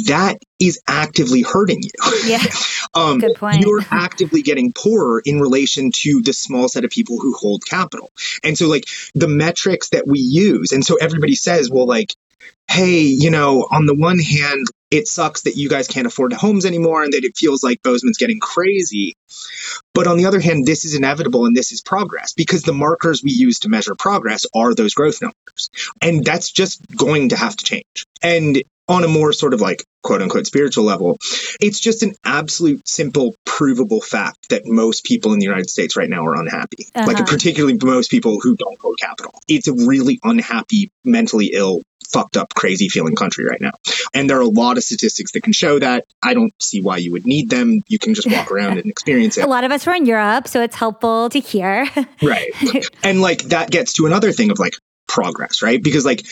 that is actively hurting you. Yeah. um, Good point. You're actively getting poorer in relation to the small set of people who hold capital. And so like the metrics that we use, and so everybody says, well, like, hey, you know, on the one hand, it sucks that you guys can't afford homes anymore and that it feels like Bozeman's getting crazy. But on the other hand, this is inevitable and this is progress because the markers we use to measure progress are those growth numbers. And that's just going to have to change. And on a more sort of like quote unquote spiritual level, it's just an absolute simple, provable fact that most people in the United States right now are unhappy. Uh-huh. Like, particularly most people who don't hold capital. It's a really unhappy, mentally ill, fucked up, crazy feeling country right now. And there are a lot of statistics that can show that. I don't see why you would need them. You can just walk around and experience it. A lot of us were in Europe, so it's helpful to hear. right. And like that gets to another thing of like progress, right? Because like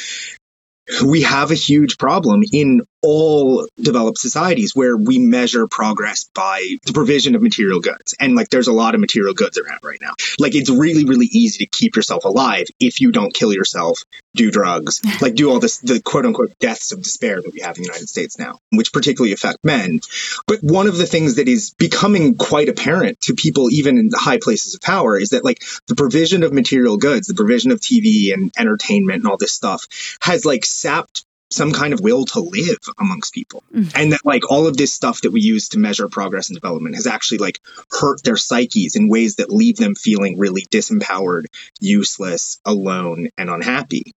we have a huge problem in all developed societies where we measure progress by the provision of material goods. And like there's a lot of material goods around right now. Like it's really, really easy to keep yourself alive if you don't kill yourself, do drugs, like do all this, the quote unquote deaths of despair that we have in the United States now, which particularly affect men. But one of the things that is becoming quite apparent to people, even in high places of power, is that like the provision of material goods, the provision of TV and entertainment and all this stuff has like sapped some kind of will to live amongst people. Mm-hmm. And that like all of this stuff that we use to measure progress and development has actually like hurt their psyches in ways that leave them feeling really disempowered, useless, alone, and unhappy.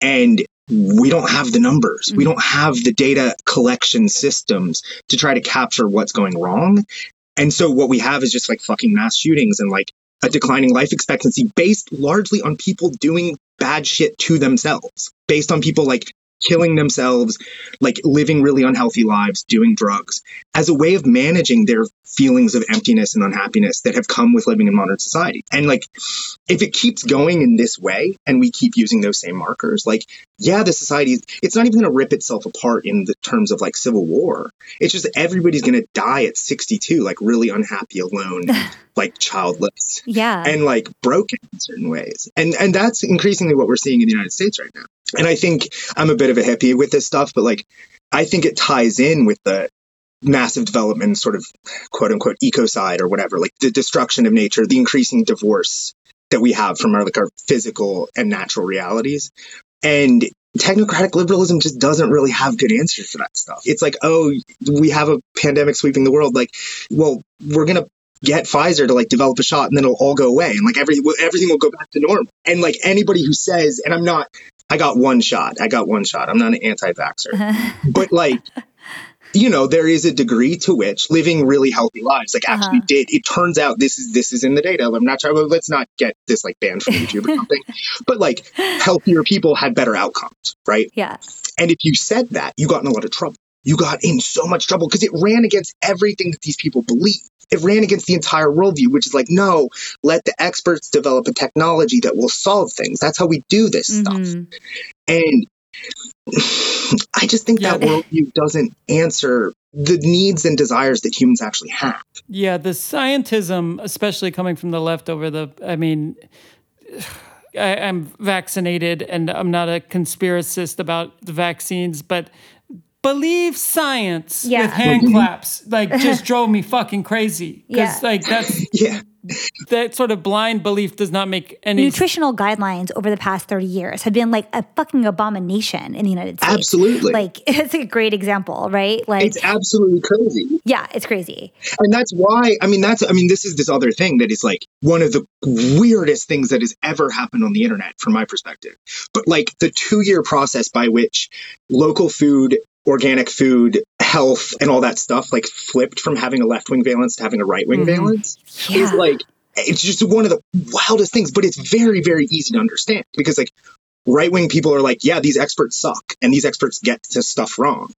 And we don't have the numbers. Mm-hmm. We don't have the data collection systems to try to capture what's going wrong. And so what we have is just like fucking mass shootings and like a declining life expectancy based largely on people doing bad shit to themselves, based on people like killing themselves, like living really unhealthy lives, doing drugs, as a way of managing their feelings of emptiness and unhappiness that have come with living in modern society. And like, if it keeps going in this way and we keep using those same markers, like yeah, the society, it's not even going to rip itself apart in the terms of like civil war. It's just everybody's going to die at 62, like really unhappy, alone, like childless. Yeah. And like broken in certain ways. And, and that's increasingly what we're seeing in the United States right now. And I think I'm a bit of a hippie with this stuff, but like, I think it ties in with the massive development, sort of quote unquote ecocide or whatever, like the destruction of nature, the increasing divorce that we have from our like our physical and natural realities. And technocratic liberalism just doesn't really have good answers for that stuff. It's like, oh, we have a pandemic sweeping the world. Like, well, we're gonna get Pfizer to like develop a shot and then it'll all go away and like every everything will go back to normal. And like anybody who says, and I'm not, I got one shot. I got one shot. I'm not an anti-vaxxer, but like you know there is a degree to which living really healthy lives like actually uh-huh. did it turns out this is this is in the data i'm not trying let's not get this like banned from youtube or something but like healthier people had better outcomes right yeah and if you said that you got in a lot of trouble you got in so much trouble because it ran against everything that these people believe it ran against the entire worldview, which is like, no, let the experts develop a technology that will solve things. That's how we do this mm-hmm. stuff. And I just think yeah. that worldview doesn't answer the needs and desires that humans actually have. Yeah, the scientism, especially coming from the left over the, I mean, I, am vaccinated and I'm not a conspiracist about the vaccines, but believe science yeah. with hand claps like just drove me fucking crazy. Because yeah. like that's yeah that sort of blind belief does not make any nutritional guidelines over the past 30 years have been like a fucking abomination in the United States. Absolutely. Like it's a great example, right? Like It's absolutely crazy. Yeah, it's crazy. And that's why I mean that's I mean this is this other thing that is like one of the weirdest things that has ever happened on the internet from my perspective. But like the 2-year process by which local food organic food, health, and all that stuff like flipped from having a left wing valence to having a right wing mm-hmm. valence yeah. is like it's just one of the wildest things, but it's very, very easy to understand because like right wing people are like, yeah, these experts suck and these experts get to stuff wrong.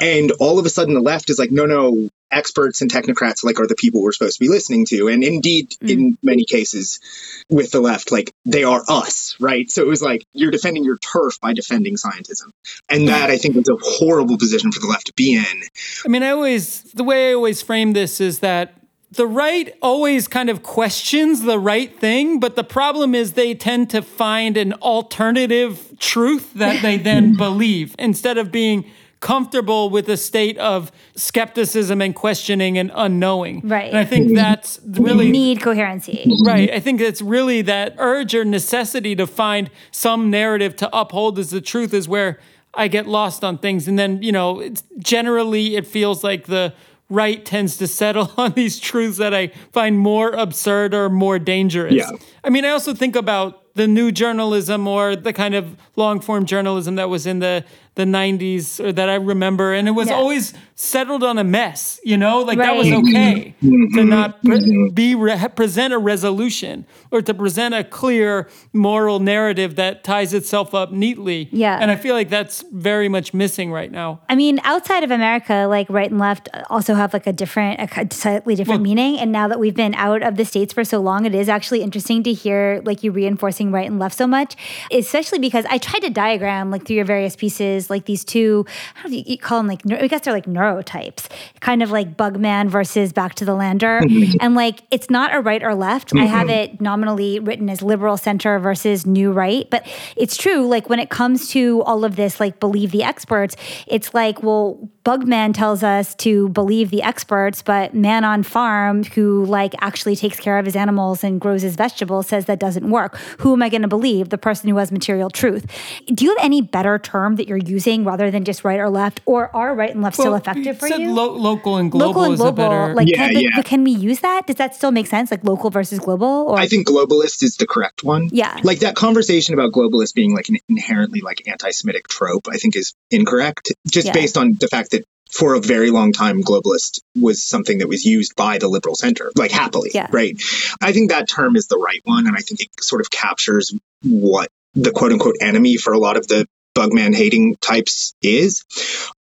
And all of a sudden the left is like, no, no, experts and technocrats like are the people we're supposed to be listening to. And indeed, mm. in many cases with the left, like they are us, right? So it was like you're defending your turf by defending scientism. And that I think is a horrible position for the left to be in. I mean, I always, the way I always frame this is that the right always kind of questions the right thing, but the problem is they tend to find an alternative truth that they then believe instead of being comfortable with a state of skepticism and questioning and unknowing. Right. And I think mm-hmm. that's really you need coherency. Right. Mm-hmm. I think it's really that urge or necessity to find some narrative to uphold as the truth is where I get lost on things. And then, you know, it's generally it feels like the right tends to settle on these truths that I find more absurd or more dangerous. Yeah. I mean, I also think about the new journalism or the kind of long form journalism that was in the the 90s or that I remember and it was yeah. always settled on a mess you know like right. that was okay mm-hmm. to not pre- mm-hmm. be re- present a resolution or to present a clear moral narrative that ties itself up neatly yeah and I feel like that's very much missing right now I mean outside of America like right and left also have like a different a slightly different well, meaning and now that we've been out of the states for so long it is actually interesting to hear like you reinforcing right and left so much especially because I tried to diagram like through your various pieces like these two, how do you call them? Like, I guess they're like neurotypes, kind of like Bugman versus Back to the Lander. And like, it's not a right or left. Mm-hmm. I have it nominally written as liberal center versus new right. But it's true. Like, when it comes to all of this, like, believe the experts, it's like, well, Bugman tells us to believe the experts, but man on farm who like actually takes care of his animals and grows his vegetables says that doesn't work. Who am I going to believe? The person who has material truth. Do you have any better term that you're using rather than just right or left, or are right and left well, still effective for you? Lo- local and global local and global, better... Like, yeah, can, yeah. can we use that? Does that still make sense? Like local versus global? Or? I think globalist is the correct one. Yeah. Like that conversation about globalist being like an inherently like anti-Semitic trope, I think is incorrect, just yeah. based on the fact that for a very long time, globalist was something that was used by the liberal center, like happily, yeah. right? I think that term is the right one, and I think it sort of captures what the quote unquote enemy for a lot of the bugman hating types is.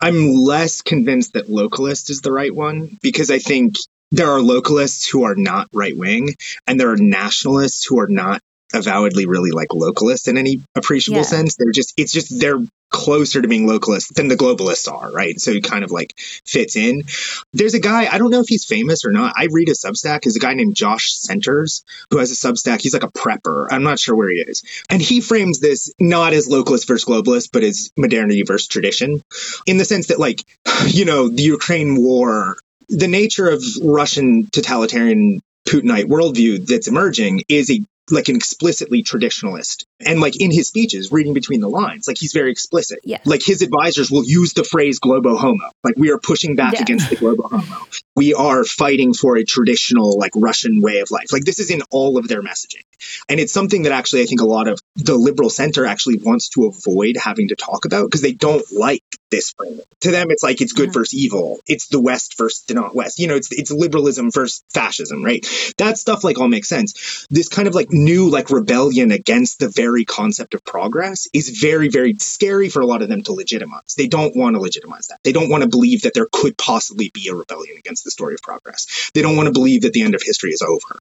I'm less convinced that localist is the right one because I think there are localists who are not right wing and there are nationalists who are not avowedly really like localist in any appreciable Yeah. sense. They're just it's just they're closer to being localist than the globalists are, right? So he kind of like fits in. There's a guy, I don't know if he's famous or not. I read a Substack, is a guy named Josh Centers who has a Substack. He's like a prepper. I'm not sure where he is. And he frames this not as localist versus globalist, but as modernity versus tradition in the sense that like, you know, the Ukraine war, the nature of Russian totalitarian Putinite worldview that's emerging is a like an explicitly traditionalist. And like in his speeches, reading between the lines, like he's very explicit. Yeah. Like his advisors will use the phrase globo homo. Like we are pushing back Yeah. against the globo homo. We are fighting for a traditional like Russian way of life. Like this is in all of their messaging. And it's something that actually I think a lot of the liberal center actually wants to avoid having to talk about because they don't like this framing. To them, it's like it's good Mhm. versus evil. It's the West versus the not West. You know, it's it's liberalism versus fascism, right? That stuff like all makes sense. This kind of like new like rebellion against the very concept of progress is very very scary for a lot of them to legitimize. They don't want to legitimize that. They don't want to believe that there could possibly be a rebellion against the story of progress. They don't want to believe that the end of history is over.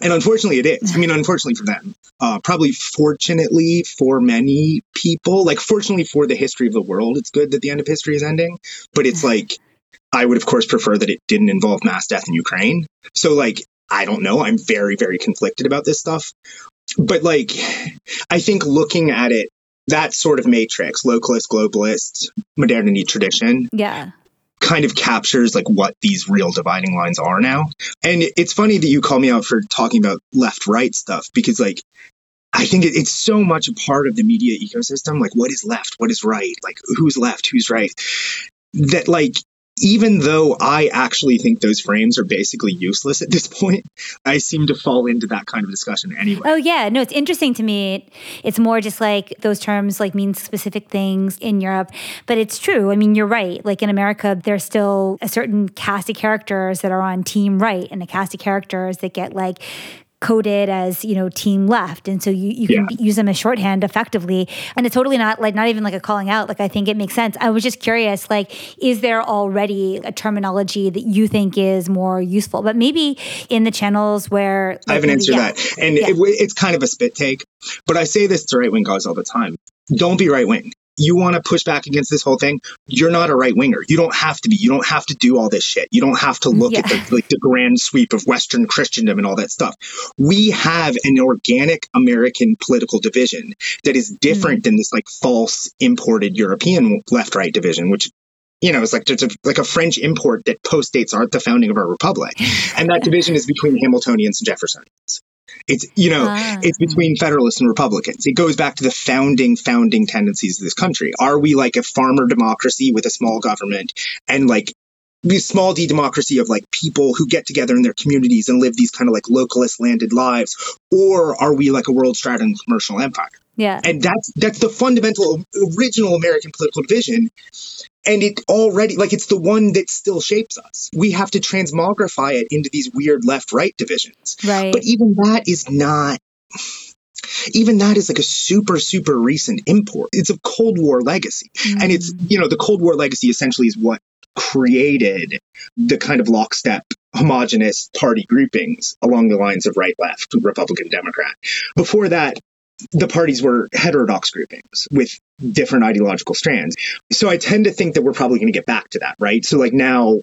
And unfortunately, it is. I mean, unfortunately for them, uh, probably fortunately for many people, like fortunately for the history of the world, it's good that the end of history is ending. But it's like, I would, of course, prefer that it didn't involve mass death in Ukraine. So, like, I don't know. I'm very, very conflicted about this stuff. But, like, I think looking at it, that sort of matrix, localist, globalist, modernity, tradition, Yeah. Kind of captures like what these real dividing lines are now. And it's funny that you call me out for talking about left right stuff because like I think it's so much a part of the media ecosystem. Like what is left? What is right? Like who's left? Who's right? That like even though I actually think those frames are basically useless at this point, I seem to fall into that kind of discussion anyway. Oh yeah, no, it's interesting to me. It's more just like those terms like mean specific things in Europe, but it's true. I mean, you're right. Like in America, there's still a certain cast of characters that are on team right and a cast of characters that get like coded as you know team left and so you, you can Yeah. use them as shorthand effectively and it's totally not like not even like a calling out like i think it makes sense i was just curious like is there already a terminology that you think is more useful but maybe in the channels where I have an like, answer yeah. that. And Yeah. it, it's kind of a spit take, but I say this to right wing guys all the time. Don't be right wing. You want to push back against this whole thing. You're not a right winger. You don't have to be. You don't have to do all this shit. You don't have to look at the like the grand sweep of Western Christendom and all that stuff. We have an organic American political division that is mm. different than this like false imported European left right division, which you know, it's like it's a, like a French import that postdates our, the founding of our republic, and that division is between Hamiltonians and Jeffersonians. It's you know, Ah. it's between Federalists and Republicans. It goes back to the founding founding tendencies of this country. Are we like a farmer democracy with a small government and like the small d democracy of like people who get together in their communities and live these kind of like localist landed lives, or are we like a world stratum commercial empire? Yeah. And that's that's the fundamental original american political division. And it already like it's the one that still shapes us. We have to transmogrify it into these weird left right divisions. Right. But even that is not even that is like a super super recent import. It's a cold war legacy. And it's mm. you know the cold war legacy essentially is what created the kind of lockstep homogenous party groupings along the lines of right left republican democrat. Before that the parties were heterodox groupings with different ideological strands. So i tend to think that we're probably going to get back to that right? So like now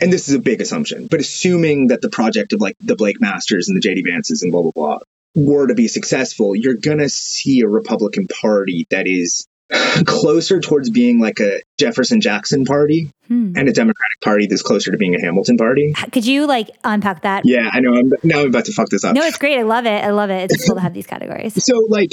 and this is a big assumption but assuming that the project of like the blake masters and the jd vances and blah blah blah were to be successful you're going to see a republican party that is closer towards being like a Jefferson Jackson party Hmm. and a Democratic party that's closer to being a Hamilton party. Could you like unpack that? Yeah, I know. I'm now I'm about to fuck this up. No, it's great. I love it. I love it. It's cool to have these categories. So, like,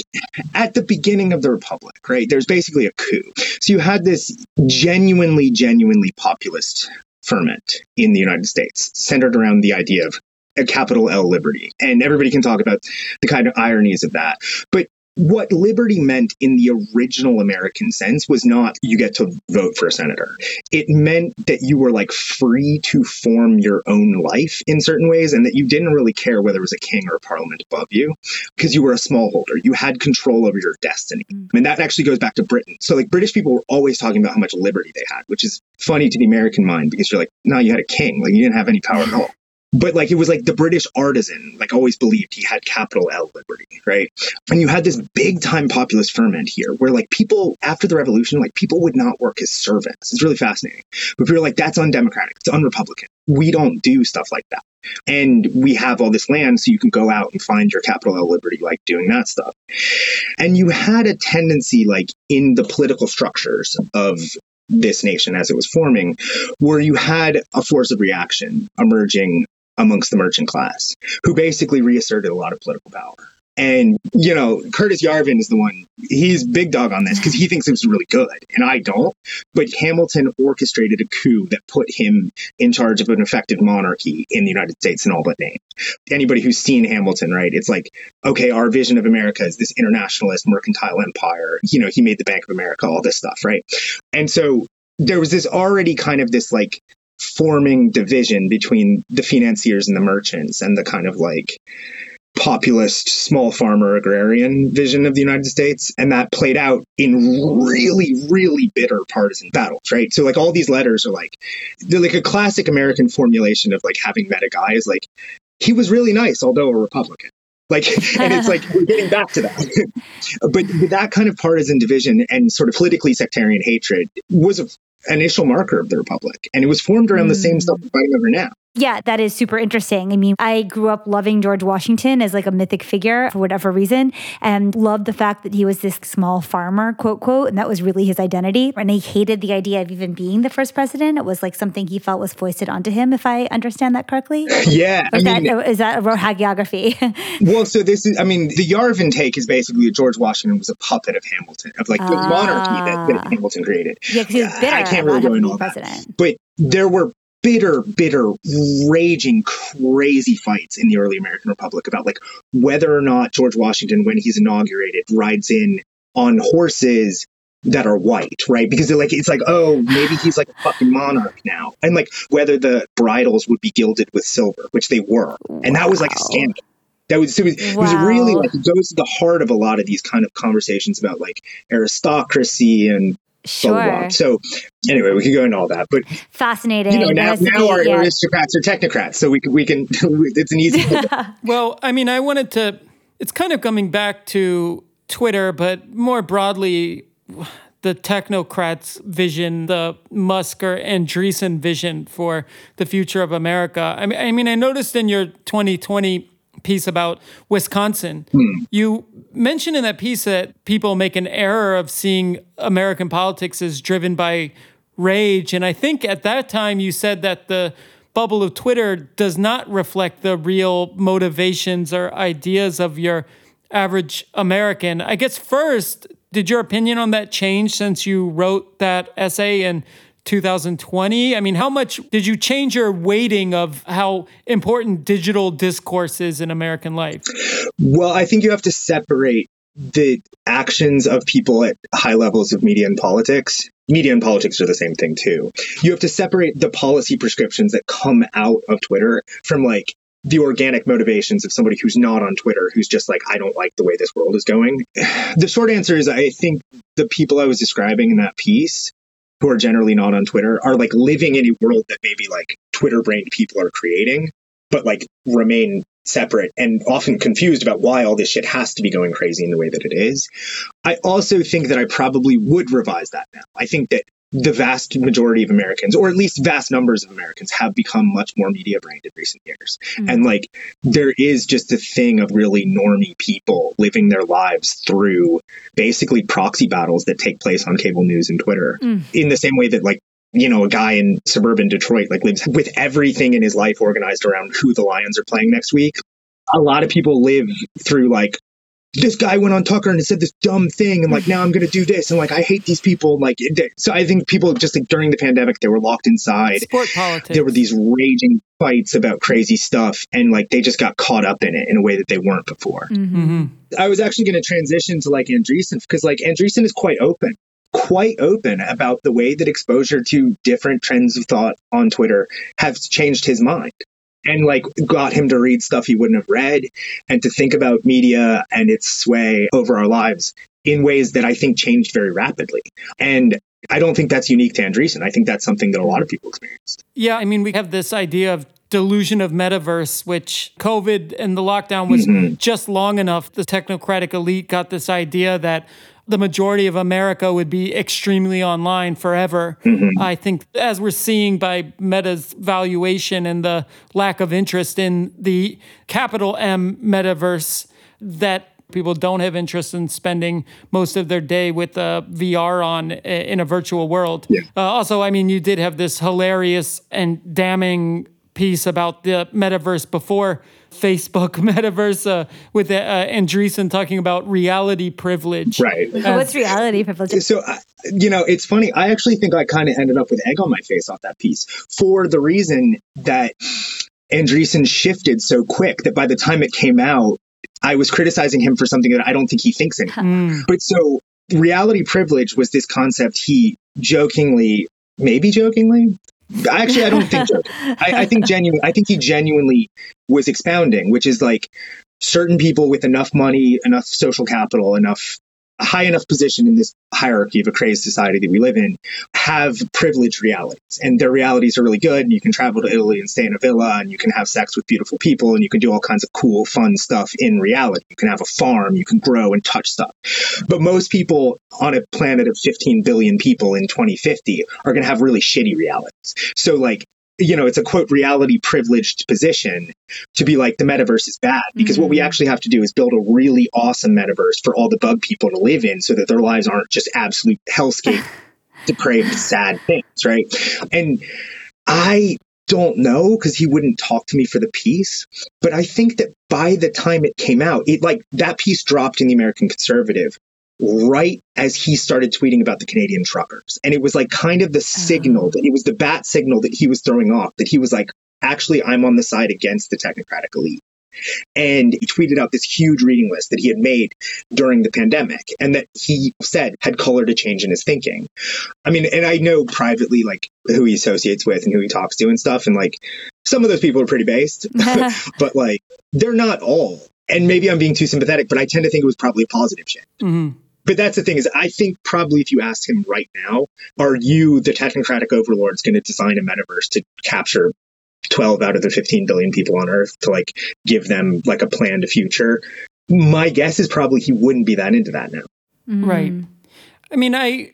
at the beginning of the Republic, right, there's basically a coup. So, you had this genuinely, genuinely populist ferment in the United States centered around the idea of a capital L liberty. And everybody can talk about the kind of ironies of that. But what liberty meant in the original American sense was not you get to vote for a senator. It meant that you were like free to form your own life in certain ways and that you didn't really care whether it was a king or a parliament above you because you were a smallholder. You had control over your destiny. Mm. And that actually goes back to Britain. So like British people were always talking about how much liberty they had, which is funny to the American mind because you're like, no, you had a king. Like you didn't have any power at all. But like it was like the British artisan, like always believed he had capital L liberty, right? And you had this big time populist ferment here where like people after the revolution, like people would not work as servants. It's really fascinating. But people are like, that's undemocratic, it's unrepublican. We don't do stuff like that. And we have all this land, so you can go out and find your capital L liberty, like doing that stuff. And you had a tendency, like in the political structures of this nation as it was forming, where you had a force of reaction emerging amongst the merchant class, who basically reasserted a lot of political power. And, you know, Curtis Yarvin is the one, he's big dog on this because he thinks it was really good. And I don't. But Hamilton orchestrated a coup that put him in charge of an effective monarchy in the United States in all but name. Anybody who's seen Hamilton, right? It's like, okay, our vision of America is this internationalist mercantile empire. You know, he made the Bank of America, all this stuff, right? And so there was this already kind of this like forming division between the financiers and the merchants and the kind of like populist small farmer agrarian vision of the United States. And that played out in really, really bitter partisan battles, right? So like all these letters are like, they're like a classic American formulation of like having met a guy is like, he was really nice, although a Republican. Like, and it's like we're getting back to that. but that kind of partisan division and sort of politically sectarian hatred was a initial marker of the republic, and it was formed around mm. the same stuff we're fighting over now. Yeah, that is super interesting. I mean, I grew up loving George Washington as like a mythic figure for whatever reason and loved the fact that he was this small farmer, quote, quote, and that was really his identity. And he hated the idea of even being the first president. It was like something he felt was foisted onto him, if I understand that correctly. Yeah. Is, I mean, that, is that a hagiography? well, so this is, I mean, the Yarvin take is basically that George Washington was a puppet of Hamilton, of like the monarchy that, that, ah. Hamilton created. Yeah, because he was bitter I can't really go into all president. that. But there were bitter, bitter, raging, crazy fights in the early American Republic about like whether or not George Washington, when he's inaugurated, rides in on horses that are white, right? Because like, it's like, oh, maybe he's like a fucking monarch now. And like whether the bridles would be gilded with silver, which they were. And that was like a scandal. That was, it was, wow. it was really like, it goes to the heart of a lot of these kind of conversations about like aristocracy and Sure. So anyway, we could go into all that, but fascinating. You know, now, now be, our yeah. aristocrats are technocrats, so we can we can it's an easy. well, I mean, I wanted to. It's kind of coming back to Twitter, but more broadly, the technocrats' vision, the Musk or Andreessen vision for the future of America. I mean, I mean, I noticed in your 2020 piece about Wisconsin. Hmm. You mentioned in that piece that people make an error of seeing American politics as driven by rage. And I think at that time you said that the bubble of Twitter does not reflect the real motivations or ideas of your average American. I guess first, did your opinion on that change since you wrote that essay? And 2020? I mean, how much did you change your weighting of how important digital discourse is in American life? Well, I think you have to separate the actions of people at high levels of media and politics. Media and politics are the same thing too. You have to separate the policy prescriptions that come out of Twitter from like the organic motivations of somebody who's not on Twitter, who's just like, I don't like the way this world is going. The short answer is I think the people I was describing in that piece who are generally not on Twitter are like living in a world that maybe like Twitter brained people are creating, but like remain separate and often confused about why all this shit has to be going crazy in the way that it is. I also think that I probably would revise that now. I think that the vast majority of Americans, or at least vast numbers of Americans, have become much more media brained in recent years. Mm-hmm. And like, there is just a thing of really normie people living their lives through basically proxy battles that take place on cable news and Twitter mm. in the same way that like you know, a guy in suburban Detroit like lives with everything in his life organized around who the Lions are playing next week. A lot of people live through like this guy went on Tucker and said this dumb thing, and like now I'm going to do this, and like I hate these people. Like so, I think people just like during the pandemic they were locked inside. Sport politics. There were these raging fights about crazy stuff, and like they just got caught up in it in a way that they weren't before. Mm-hmm. mm-hmm. I was actually going to transition to like Andreessen because like Andreessen is quite open quite open about the way that exposure to different trends of thought on Twitter has changed his mind and like got him to read stuff he wouldn't have read and to think about media and its sway over our lives in ways that I think changed very rapidly. And I don't think that's unique to Andreessen. I think that's something that a lot of people experienced. Yeah, I mean, we have this idea of delusion of metaverse, which COVID and the lockdown was mm-hmm. just long enough. The technocratic elite got this idea that the majority of America would be extremely online forever. Mm-hmm. I think, as we're seeing by Meta's valuation and the lack of interest in the capital M metaverse, that people don't have interest in spending most of their day with uh, VR on in a virtual world. Yeah. Uh, also, I mean, you did have this hilarious and damning piece about the metaverse before Facebook metaverse uh, with uh, Andreessen talking about reality privilege. Right. What's reality privilege? So, uh, you know, it's funny. I actually think I kind of ended up with egg on my face off that piece for the reason that Andreessen shifted so quick that by the time it came out, I was criticizing him for something that I don't think he thinks anymore. Mm. But so reality privilege was this concept he jokingly, maybe jokingly, Actually, I don't think so. I, I think genuine. I think he genuinely was expounding, which is like certain people with enough money, enough social capital, enough high enough position in this hierarchy of a crazed society that we live in have privileged realities. And their realities are really good and you can travel to italy and stay in a villa and you can have sex with beautiful people and you can do all kinds of cool fun stuff in reality. You can have a farm you can grow and touch stuff. But most people on a planet of 15 billion people in 2050 are going to have really shitty realities. So like you know, it's a quote reality privileged position to be like the metaverse is bad because mm-hmm. what we mm-hmm. actually have to do is build a really awesome metaverse for all the bug people to live in so that their lives aren't just absolute hellscape, depraved, sad things, right? And I don't know because he wouldn't talk to me for the piece, but I think that by the time it came out, it like that piece dropped in the American Conservative right as he started tweeting about the Canadian truckers. And it was like kind of the signal that it was the bat signal that he was throwing off that he was like, actually, I'm on the side against the technocratic elite. And he tweeted out this huge reading list that he had made during the pandemic and that he said had colored a change in his thinking. I mean, and I know privately, like who he associates with and who he talks to and stuff. And like some of those people are pretty based, but like they're not all. And maybe I'm being too sympathetic, but I tend to think it was probably a positive shift. Mm-hmm but that's the thing is i think probably if you ask him right now are you the technocratic overlords going to design a metaverse to capture 12 out of the 15 billion people on earth to like give them like a planned future? My guess is probably he wouldn't be that into that now. Mm. right. I mean i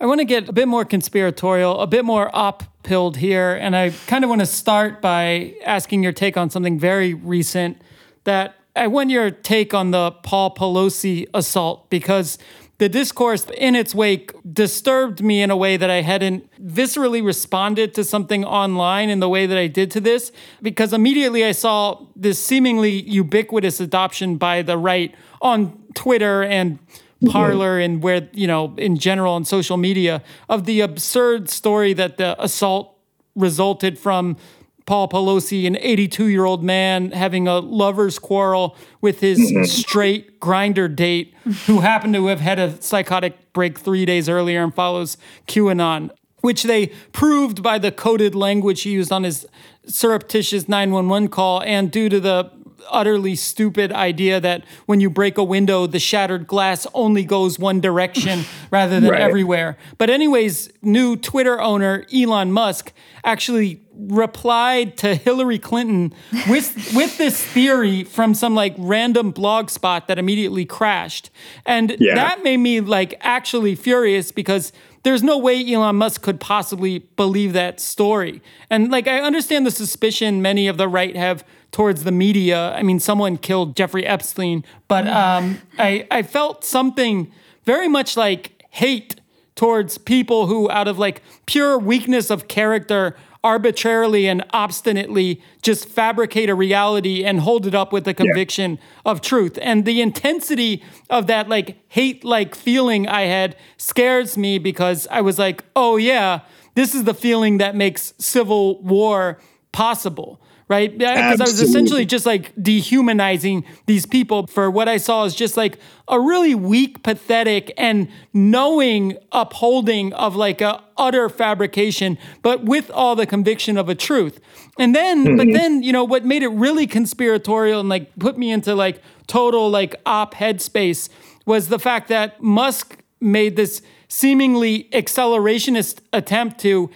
i want to get a bit more conspiratorial a bit more op pilled here and i kind of want to start by asking your take on something very recent that I want your take on the Paul Pelosi assault because the discourse in its wake disturbed me in a way that I hadn't viscerally responded to something online in the way that I did to this because immediately I saw this seemingly ubiquitous adoption by the right on Twitter and Parler and where, you know, in general on social media of the absurd story that the assault resulted from Paul Pelosi, an 82 year old man having a lover's quarrel with his mm-hmm. straight Grindr date, who happened to have had a psychotic break three days earlier and follows QAnon, which they proved by the coded language he used on his surreptitious 911 call and due to the utterly stupid idea that when you break a window, the shattered glass only goes one direction rather than right. everywhere. But, anyways, new Twitter owner Elon Musk actually replied to Hillary Clinton with with this theory from some like random blog spot that immediately crashed. And yeah. that made me like actually furious because there's no way Elon Musk could possibly believe that story. And like I understand the suspicion many of the right have towards the media. I mean, someone killed Jeffrey Epstein, but um, I I felt something very much like hate towards people who out of like pure weakness of character arbitrarily and obstinately just fabricate a reality and hold it up with the conviction yeah. of truth. And the intensity of that like hate like feeling I had scares me because I was like, oh yeah, this is the feeling that makes civil war possible right? Because I was essentially just like dehumanizing these people for what I saw as just like a really weak, pathetic, and knowing upholding of like a utter fabrication, but with all the conviction of a truth. And then, mm-hmm. but then, you know, what made it really conspiratorial and like put me into like total like op headspace was the fact that Musk made this seemingly accelerationist attempt to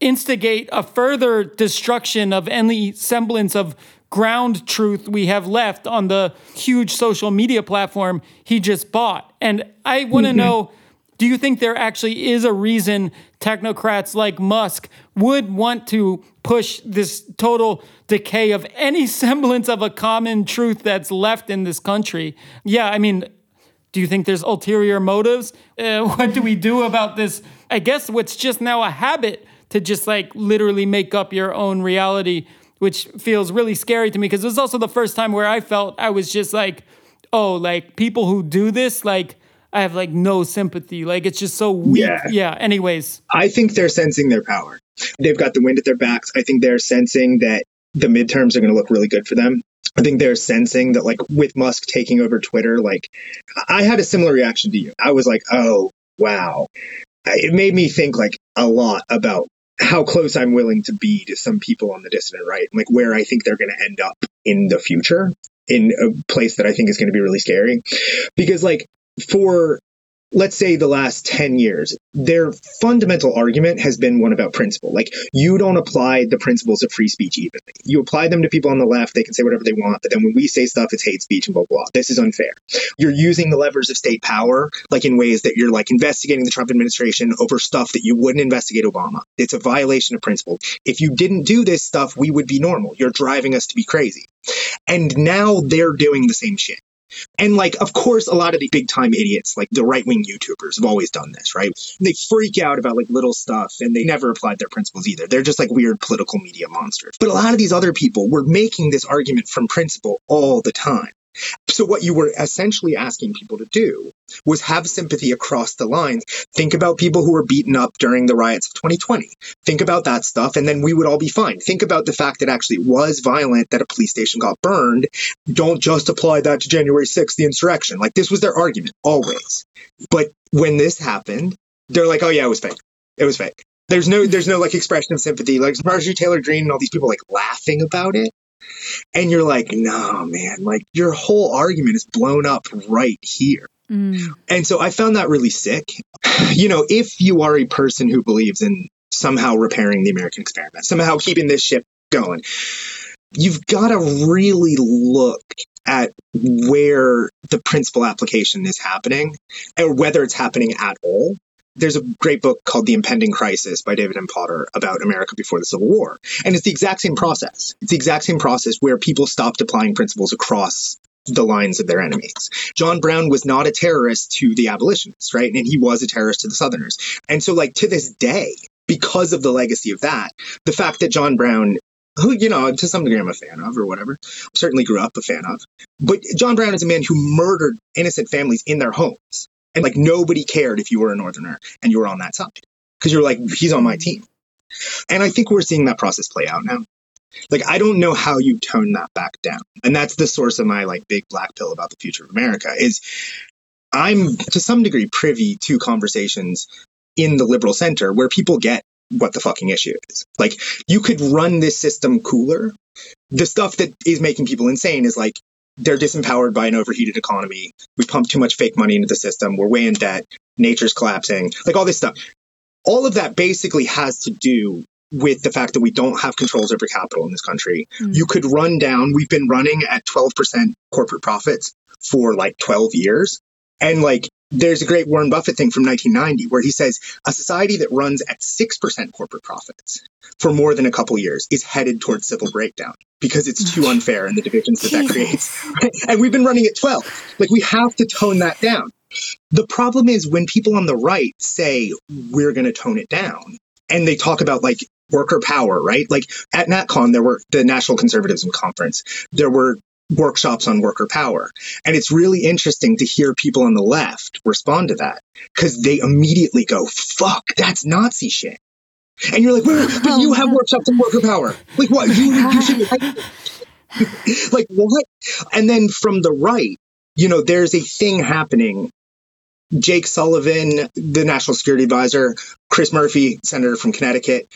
instigate a further destruction of any semblance of ground truth we have left on the huge social media platform he just bought. And I want to mm-hmm. know do you think there actually is a reason technocrats like Musk would want to push this total decay of any semblance of a common truth that's left in this country? Yeah, I mean, do you think there's ulterior motives? Uh, what do we do about this? I guess what's just now a habit to just like literally make up your own reality, which feels really scary to me because it was also the first time where I felt I was just like, oh, like people who do this, like, I have like no sympathy. Like it's just so weak. Yeah. yeah. Anyways, I think they're sensing their power. They've got the wind at their backs. I think they're sensing that the midterms are going to look really good for them. I think they're sensing that, like, with Musk taking over Twitter, like, I had a similar reaction to you. I was like, oh, wow. It made me think, like, a lot about how close I'm willing to be to some people on the dissident right, like, where I think they're going to end up in the future in a place that I think is going to be really scary. Because, like, for let's say the last 10 years, their fundamental argument has been one about principle. Like, you don't apply the principles of free speech evenly. You apply them to people on the left, they can say whatever they want, but then when we say stuff, it's hate speech and blah, blah, blah. This is unfair. You're using the levers of state power, like in ways that you're like investigating the Trump administration over stuff that you wouldn't investigate Obama. It's a violation of principle. If you didn't do this stuff, we would be normal. You're driving us to be crazy. And now they're doing the same shit. And like, of course, a lot of the big time idiots, like the right wing YouTubers, have always done this, right? They freak out about like little stuff and they never applied their principles either. They're just like weird political media monsters. But a lot of these other people were making this argument from principle all the time. So, what you were essentially asking people to do was have sympathy across the lines. Think about people who were beaten up during the riots of 2020. Think about that stuff, and then we would all be fine. Think about the fact that actually it was violent, that a police station got burned. Don't just apply that to January 6th, the insurrection. Like, this was their argument, always. But when this happened, they're like, oh, yeah, it was fake. It was fake. There's no, there's no like expression of sympathy. Like Marjorie Taylor Greene and all these people like laughing about it. And you're like, no, man, like your whole argument is blown up right here. Mm. And so I found that really sick. You know, if you are a person who believes in somehow repairing the American experiment, somehow keeping this ship going, you've got to really look at where the principle application is happening or whether it's happening at all there's a great book called The Impending Crisis by David M. Potter about America before the Civil War. And it's the exact same process. It's the exact same process where people stopped applying principles across the lines of their enemies. John Brown was not a terrorist to the abolitionists, right? And he was a terrorist to the Southerners. And so, like, to this day, because of the legacy of that, the fact that John Brown who, you know, to some degree I'm a fan of or whatever, certainly grew up a fan of. But John Brown is a man who murdered innocent families in their homes. And like nobody cared if you were a Northerner and you were on that side because you're like, he's on my team. And I think we're seeing that process play out now. Like, I don't know how you tone that back down. And that's the source of my like big black pill about the future of America is I'm to some degree privy to conversations in the liberal center where people get what the fucking issue is. Like, you could run this system cooler. The stuff that is making people insane is like, they're disempowered by an overheated economy. We pump too much fake money into the system. We're way in debt. Nature's collapsing. Like all this stuff. All of that basically has to do with the fact that we don't have controls over capital in this country. Mm. You could run down, we've been running at 12% corporate profits for like 12 years. And like there's a great Warren Buffett thing from 1990 where he says a society that runs at 6% corporate profits for more than a couple years is headed towards civil breakdown because it's too oh, unfair and the divisions that that creates. And we've been running at 12. Like we have to tone that down. The problem is when people on the right say we're going to tone it down and they talk about like worker power, right? Like at NatCon, there were the National Conservatism Conference. There were workshops on worker power. And it's really interesting to hear people on the left respond to that because they immediately go, fuck, that's Nazi shit. And you're like, but you oh. have workshops on worker power. Like, what? You, you should, like, what? And then from the right, you know, there's a thing happening. Jake Sullivan, the national security advisor, Chris Murphy, senator from Connecticut,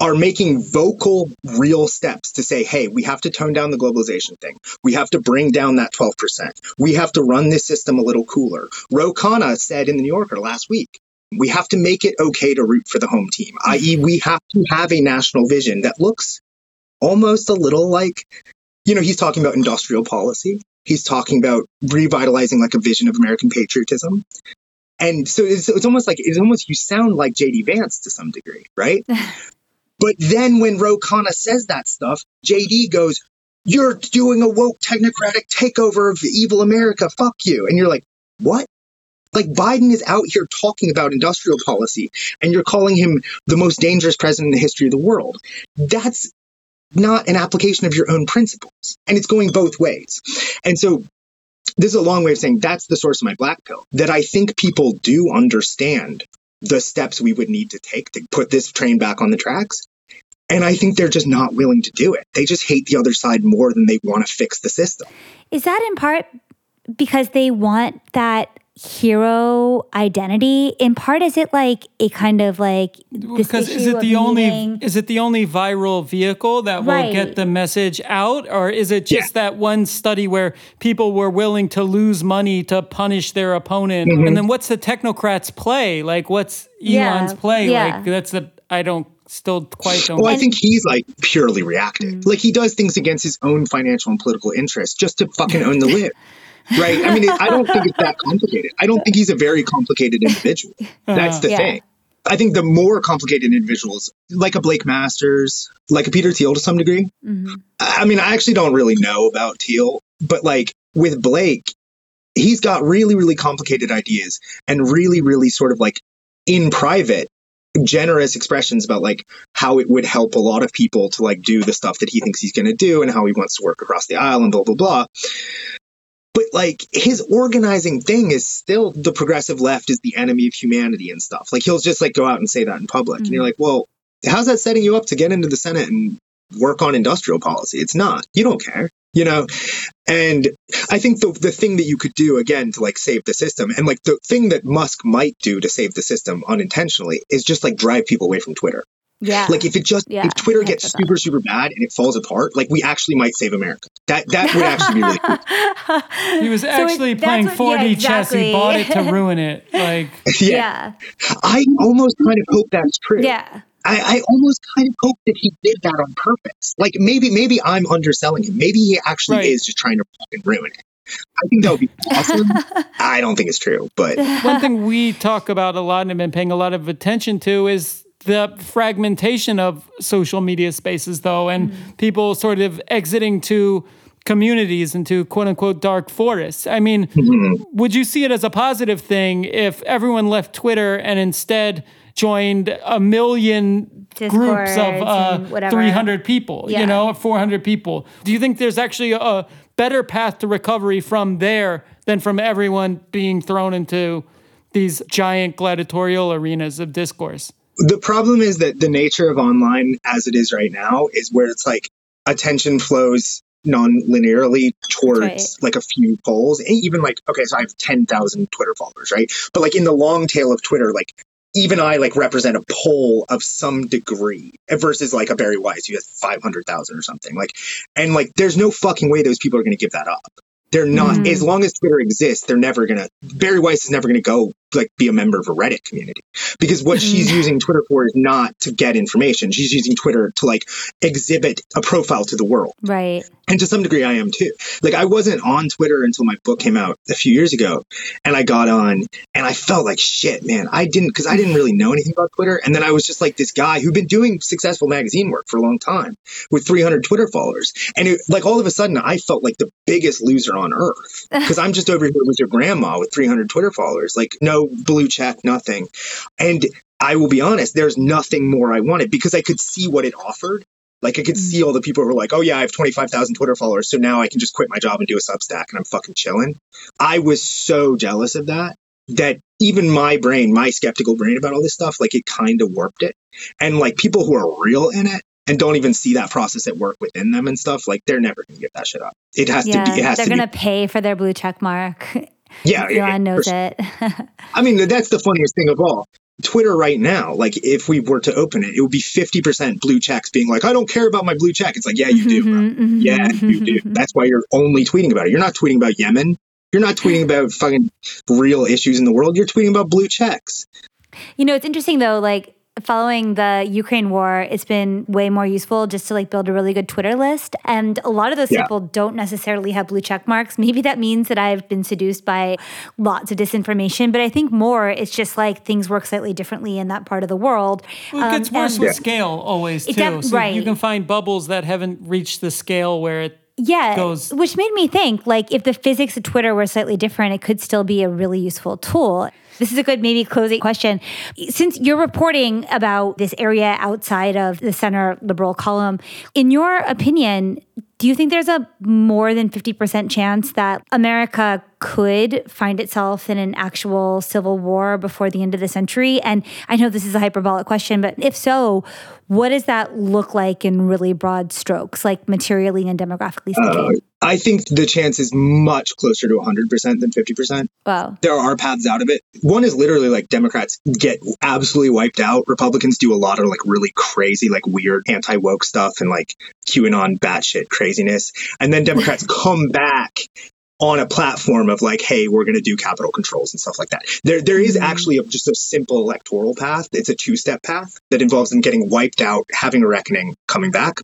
are making vocal, real steps to say, hey, we have to tone down the globalization thing. We have to bring down that 12%. We have to run this system a little cooler. Ro Khanna said in the New Yorker last week, We have to make it okay to root for the home team, i.e., mm-hmm. we have to have a national vision that looks almost a little like, you know, he's talking about industrial policy. He's talking about revitalizing like a vision of American patriotism. And so it's, it's almost like, it's almost, you sound like JD Vance to some degree, right? but then when Ro Khanna says that stuff, JD goes, You're doing a woke technocratic takeover of evil America. Fuck you. And you're like, What? Like Biden is out here talking about industrial policy and you're calling him the most dangerous president in the history of the world. That's not an application of your own principles. And it's going both ways. And so this is a long way of saying that's the source of my black pill that I think people do understand the steps we would need to take to put this train back on the tracks. And I think they're just not willing to do it. They just hate the other side more than they want to fix the system. Is that in part because they want that hero identity in part is it like a kind of like because is it the only is it the only viral vehicle that right. will get the message out or is it just yeah. that one study where people were willing to lose money to punish their opponent mm-hmm. and then what's the technocrats play like what's elon's yeah. play yeah. like that's the i don't still quite don't. Well, I think he's like purely reactive. Mm-hmm. Like he does things against his own financial and political interests just to fucking own the lib right? I mean, I don't think it's that complicated. I don't think he's a very complicated individual. That's the yeah. thing. I think the more complicated individuals, like a Blake Masters, like a Peter Thiel to some degree. Mm-hmm. I mean, I actually don't really know about Thiel, but like with Blake, he's got really, really complicated ideas and really, really sort of like in private generous expressions about like how it would help a lot of people to like do the stuff that he thinks he's going to do and how he wants to work across the aisle and blah blah blah but like his organizing thing is still the progressive left is the enemy of humanity and stuff. Like he'll just like go out and say that in public. Mm-hmm. And you're like, well, how's that setting you up to get into the Senate and work on industrial policy? It's not. You don't care. You know? And I think the the thing that you could do again to like save the system and like the thing that Musk might do to save the system unintentionally is just like drive people away from Twitter. Yeah. Like if it just yeah, if Twitter gets super super bad and it falls apart, like we actually might save America. That that would actually be really cool. he was actually so playing 4D yeah, exactly. chess. He bought it to ruin it. Like yeah. yeah. I almost kind of hope that's true. Yeah. I, I, almost kind of hope that he did that on purpose. Like maybe maybe I'm underselling him. Maybe he actually right. is just trying to fucking ruin it. I think that would be awesome. I don't think it's true, but one thing we talk about a lot and have been paying a lot of attention to is the fragmentation of social media spaces, though, and mm. people sort of exiting to communities into quote unquote dark forests. I mean, mm-hmm. would you see it as a positive thing if everyone left Twitter and instead joined a million Discord groups of uh, 300 people, yeah. you know, 400 people? Do you think there's actually a better path to recovery from there than from everyone being thrown into these giant gladiatorial arenas of discourse? The problem is that the nature of online as it is right now is where it's like attention flows non-linearly towards right. like a few polls even like okay so i have 10,000 twitter followers right but like in the long tail of twitter like even i like represent a poll of some degree versus like a Bari Weiss who has 500,000 or something like and like there's no fucking way those people are going to give that up they're not mm. as long as twitter exists they're never going to Bari Weiss is never going to go like be a member of a Reddit community because what she's mm-hmm. using Twitter for is not to get information. She's using Twitter to like exhibit a profile to the world. Right. And to some degree I am too. Like I wasn't on Twitter until my book came out a few years ago and I got on and I felt like shit, man. I didn't cuz I didn't really know anything about Twitter and then I was just like this guy who'd been doing successful magazine work for a long time with 300 Twitter followers. And it, like all of a sudden I felt like the biggest loser on earth cuz I'm just over here with your grandma with 300 Twitter followers. Like no blue check, nothing. And I will be honest, there's nothing more I wanted because I could see what it offered. Like I could see mm. all the people who were like, "Oh yeah, I have 25,000 Twitter followers, so now I can just quit my job and do a Substack and I'm fucking chilling." I was so jealous of that that even my brain, my skeptical brain about all this stuff, like it kind of warped it. And like people who are real in it and don't even see that process at work within them and stuff, like they're never going to get that shit up. It has yeah, to be. It has they're going to pay for their blue check mark. Yeah, Elon knows it. I mean, that's the funniest thing of all. Twitter right now, like if we were to open it, it would be 50% blue checks being like, I don't care about my blue check. It's like, yeah, you do, bro. Mm-hmm, mm-hmm, yeah, you do. Mm-hmm. That's why you're only tweeting about it. You're not tweeting about Yemen. You're not tweeting about fucking real issues in the world. You're tweeting about blue checks. You know, it's interesting though, like following the Ukraine war, it's been way more useful just to like build a really good Twitter list. And a lot of those yeah. people don't necessarily have blue check marks. Maybe that means that I've been seduced by lots of disinformation, but I think more it's just like things work slightly differently in that part of the world. Well, it gets um, worse with yeah. scale always too. Def- so right. you can find bubbles that haven't reached the scale where it yeah, goes. which made me think like if the physics of Twitter were slightly different, it could still be a really useful tool. This is a good maybe closing question. Since you're reporting about this area outside of the center liberal column, in your opinion, do you think there's a more than 50% chance that America could find itself in an actual civil war before the end of the century? And I know this is a hyperbolic question, but if so, what does that look like in really broad strokes, like materially and demographically speaking? Uh, I think the chance is much closer to 100% than 50%. Wow. There are paths out of it. One is literally like Democrats get absolutely wiped out. Republicans do a lot of like really crazy, like weird anti woke stuff and like QAnon batshit craziness. And then Democrats come back on a platform of like, hey, we're going to do capital controls and stuff like that. There, there is mm-hmm. actually a, just a simple electoral path. It's a two-step path that involves them getting wiped out, having a reckoning, coming back.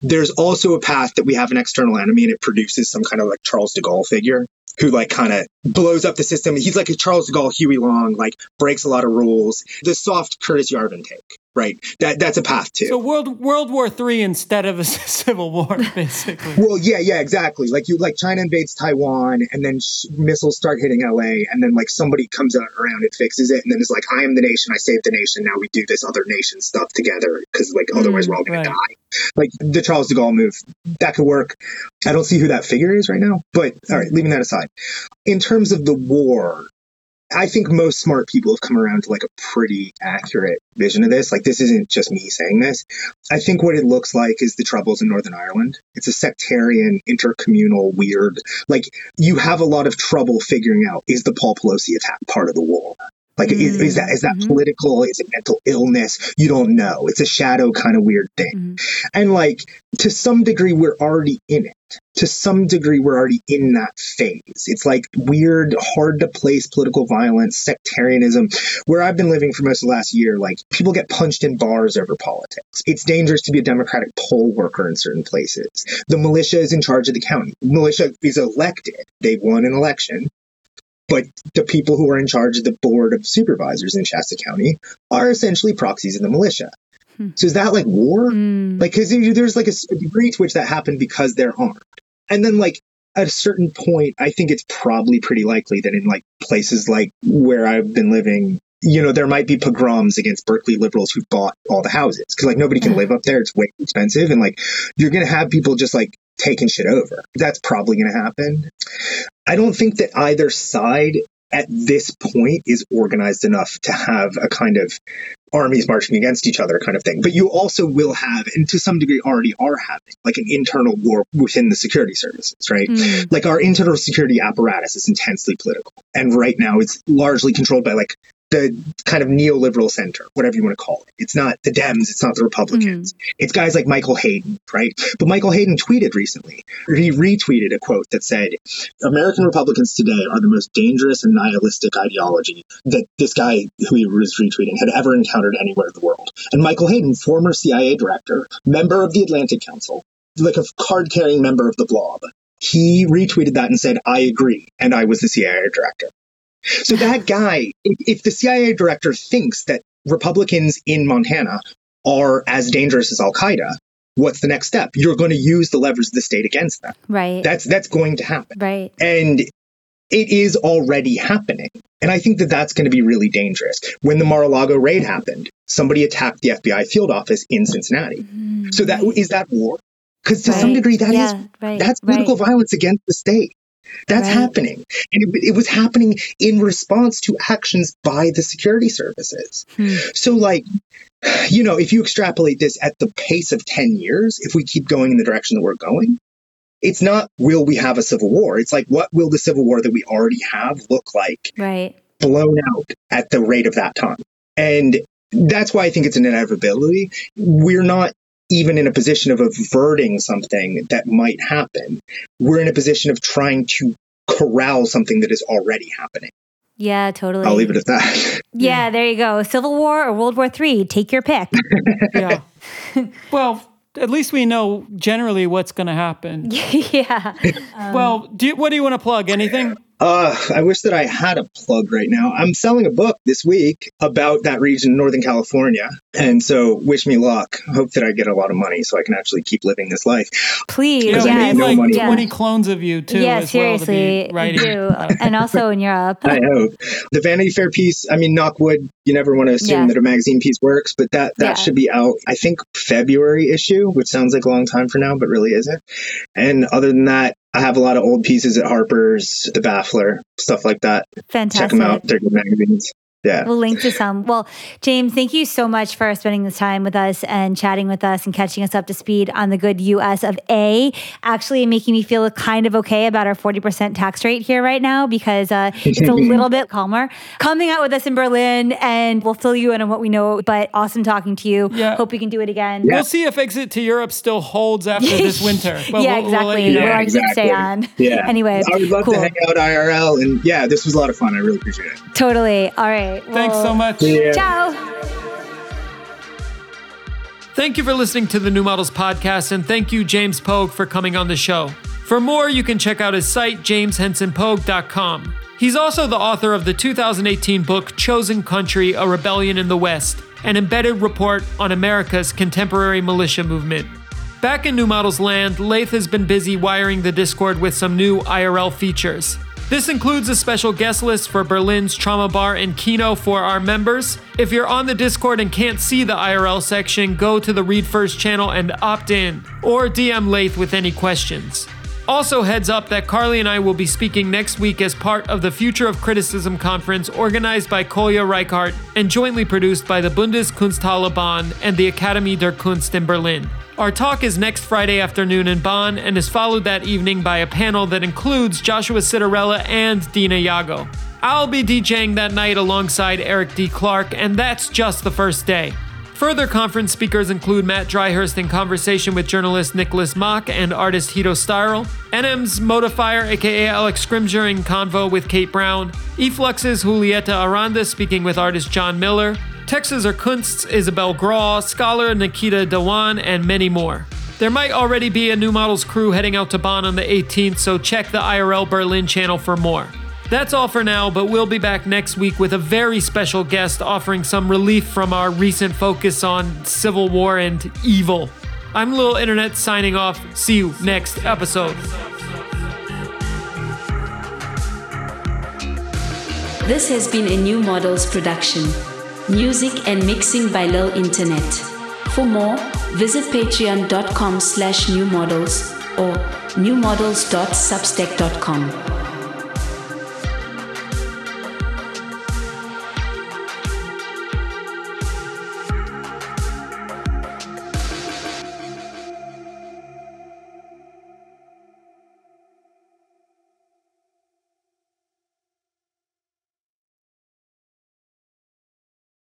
There's also a path that we have an external enemy and it produces some kind of like Charles de Gaulle figure who like kind of blows up the system. He's like a Charles de Gaulle, Huey Long, like breaks a lot of rules. The soft Curtis Yarvin take, right? That that's a path too. So World World War Three instead of a civil war, basically. well, yeah, yeah, exactly. Like you, like China invades Taiwan, and then sh- missiles start hitting LA, and then like somebody comes around and fixes it, and then it's like, I am the nation, I saved the nation. Now we do this other nation stuff together because like otherwise mm, we're all gonna right. die. Like the Charles de Gaulle move, that could work. I don't see who that figure is right now, but all right, leaving that aside. In terms of the war, I think most smart people have come around to like a pretty accurate vision of this. Like, this isn't just me saying this. I think what it looks like is the troubles in Northern Ireland. It's a sectarian, intercommunal, weird. Like, you have a lot of trouble figuring out is the Paul Pelosi attack part of the war? Like, mm-hmm. is, is, that is that mm-hmm. political? Is it mental illness? You don't know. It's a shadow kind of weird thing. Mm-hmm. And like to some degree, we're already in it. To some degree, we're already in that phase. It's like weird, hard to place political violence, sectarianism. Where I've been living for most of the last year, like people get punched in bars over politics. It's dangerous to be a Democratic poll worker in certain places. The militia is in charge of the county. Militia is elected. They've won an election but the people who are in charge of the board of supervisors in Shasta County are essentially proxies of the militia. Hmm. So is that like war? Mm. Like, because there's like a degree to which that happened because they're armed. And then, like, at a certain point, I think it's probably pretty likely that in like places like where I've been living, you know, there might be pogroms against Berkeley liberals who bought all the houses because like nobody can hmm. live up there. It's way too expensive. And like, you're going to have people just like taking shit over. That's probably going to happen. I don't think that either side at this point is organized enough to have a kind of armies marching against each other kind of thing. But you also will have, and to some degree already are having, like an internal war within the security services, right? Mm. Like our internal security apparatus is intensely political. And right now it's largely controlled by like the kind of neoliberal center, whatever you want to call it. It's not the Dems, it's not the Republicans. Mm. It's guys like Michael Hayden, right? But Michael Hayden tweeted recently, he retweeted a quote that said, American Republicans today are the most dangerous and nihilistic ideology that this guy who he was retweeting had ever encountered anywhere in the world. And Michael Hayden, former CIA director, member of the Atlantic Council, like a card carrying member of the blob, he retweeted that and said, I agree. And I was the CIA director. So that guy, if the CIA director thinks that Republicans in Montana are as dangerous as Al Qaeda, what's the next step? You're going to use the levers of the state against them. Right. That's that's going to happen. Right. And it is already happening. And I think that that's going to be really dangerous. When the Mar-a-Lago raid happened, somebody attacked the FBI field office in Cincinnati. Mm-hmm. So that is that war? Because to right. some degree, that yeah, is right. that's political violence against the state. That's right. happening. And it, it, was happening in response to actions by the security services. Hmm. So, like, you know, if you extrapolate this at the pace of 10 years, if we keep going in the direction that we're going, it's not will we have a civil war? It's like, what will the civil war that we already have look like? Right. Blown out at the rate of that time. And that's why I think it's an inevitability. We're not even in a position of averting something that might happen. We're in a position of trying to corral something that is already happening. Yeah, totally. I'll leave it at that. Yeah, there you go. Civil War or World War Three. Take your pick. Yeah. well, at least we know generally what's going to happen. yeah. well, do you, what do you want to plug? Anything? Uh, I wish that I had a plug right now. I'm selling a book this week about that region, Northern California. And so wish me luck. Hope that I get a lot of money so I can actually keep living this life. Please. Yeah, I we need need no like money. 20 clones of you too. yeah, as well to be seriously. writing. do. and also in Europe. I hope. The Vanity Fair piece, I mean, knock wood, you never want to assume Yeah. that a magazine piece works, but that, that Yeah. should be out, I think, February issue, which sounds like a long time for now, but really isn't. And other than that, I have a lot of old pieces at Harper's, The Baffler, stuff like that. Check them out. They're good magazines. Yeah. We'll link to some. Well, James, thank you so much for spending this time with us and chatting with us and catching us up to speed on the good US of A. Actually, making me feel kind of okay about our 40% tax rate here right now because uh, it's a little bit calmer. Coming out with us in Berlin, and we'll fill you in on what we know. But awesome talking to you. Yeah. Hope we can do it again. We'll see if Exit to Europe still holds after this winter. But yeah, we'll- we'll let exactly. you know. We'll Yeah, to stay on. Yeah. Anyway, I would love cool. to hang out IRL. And yeah, this was a lot of fun. I really appreciate it. Totally. All right. Thanks Well, so much. Yeah. Ciao. Thank you for listening to the New Models Podcast, and thank you, James Pogue, for coming on the show. For more, you can check out his site, jameshensonpogue.com. He's also the author of the 2018 book Chosen Country A Rebellion in the West, an embedded report on America's contemporary militia movement. Back in New Models land, Lath has been busy wiring the Discord with some new IRL features. This includes a special guest list for Berlin's Trauma Bar and Kino for our members. If you're on the Discord and can't see the IRL section, go to the Read First channel and opt in, or DM Lath with any questions. Also, heads up that Carly and I will be speaking next week as part of the Future of Criticism conference organized by Kolja Reichert and jointly produced by the Bundeskunsthalle Bonn and the Akademie der Kunst in Berlin. Our talk is next Friday afternoon in Bonn and is followed that evening by a panel that includes Joshua Citarella and Dena Yago. I'll be DJing that night alongside Eric D. Clark, and that's just the first day. Further conference speakers include Mat Dryhurst in conversation with journalist Nicholas Mock and artist Hito Steyerl, NM's Modifier aka Alex Scrimger in convo with Kate Brown, Eflux's Julieta Aranda speaking with artist John Miller, Texte zur Kunst's Isabelle Graw, scholar Nikita Dhawan, and many more. There might already be a New Models crew heading out to Bonn on the 18th, so check the IRL Berlin channel for more. That's all for now, but we'll be back next week with a very special guest offering some relief from our recent focus on civil war and evil. I'm Lil Internet signing off. See you next episode. This has been a New Models production. Music and mixing by Lil Internet. For more, visit patreon.com slash newmodels or newmodels.substack.com.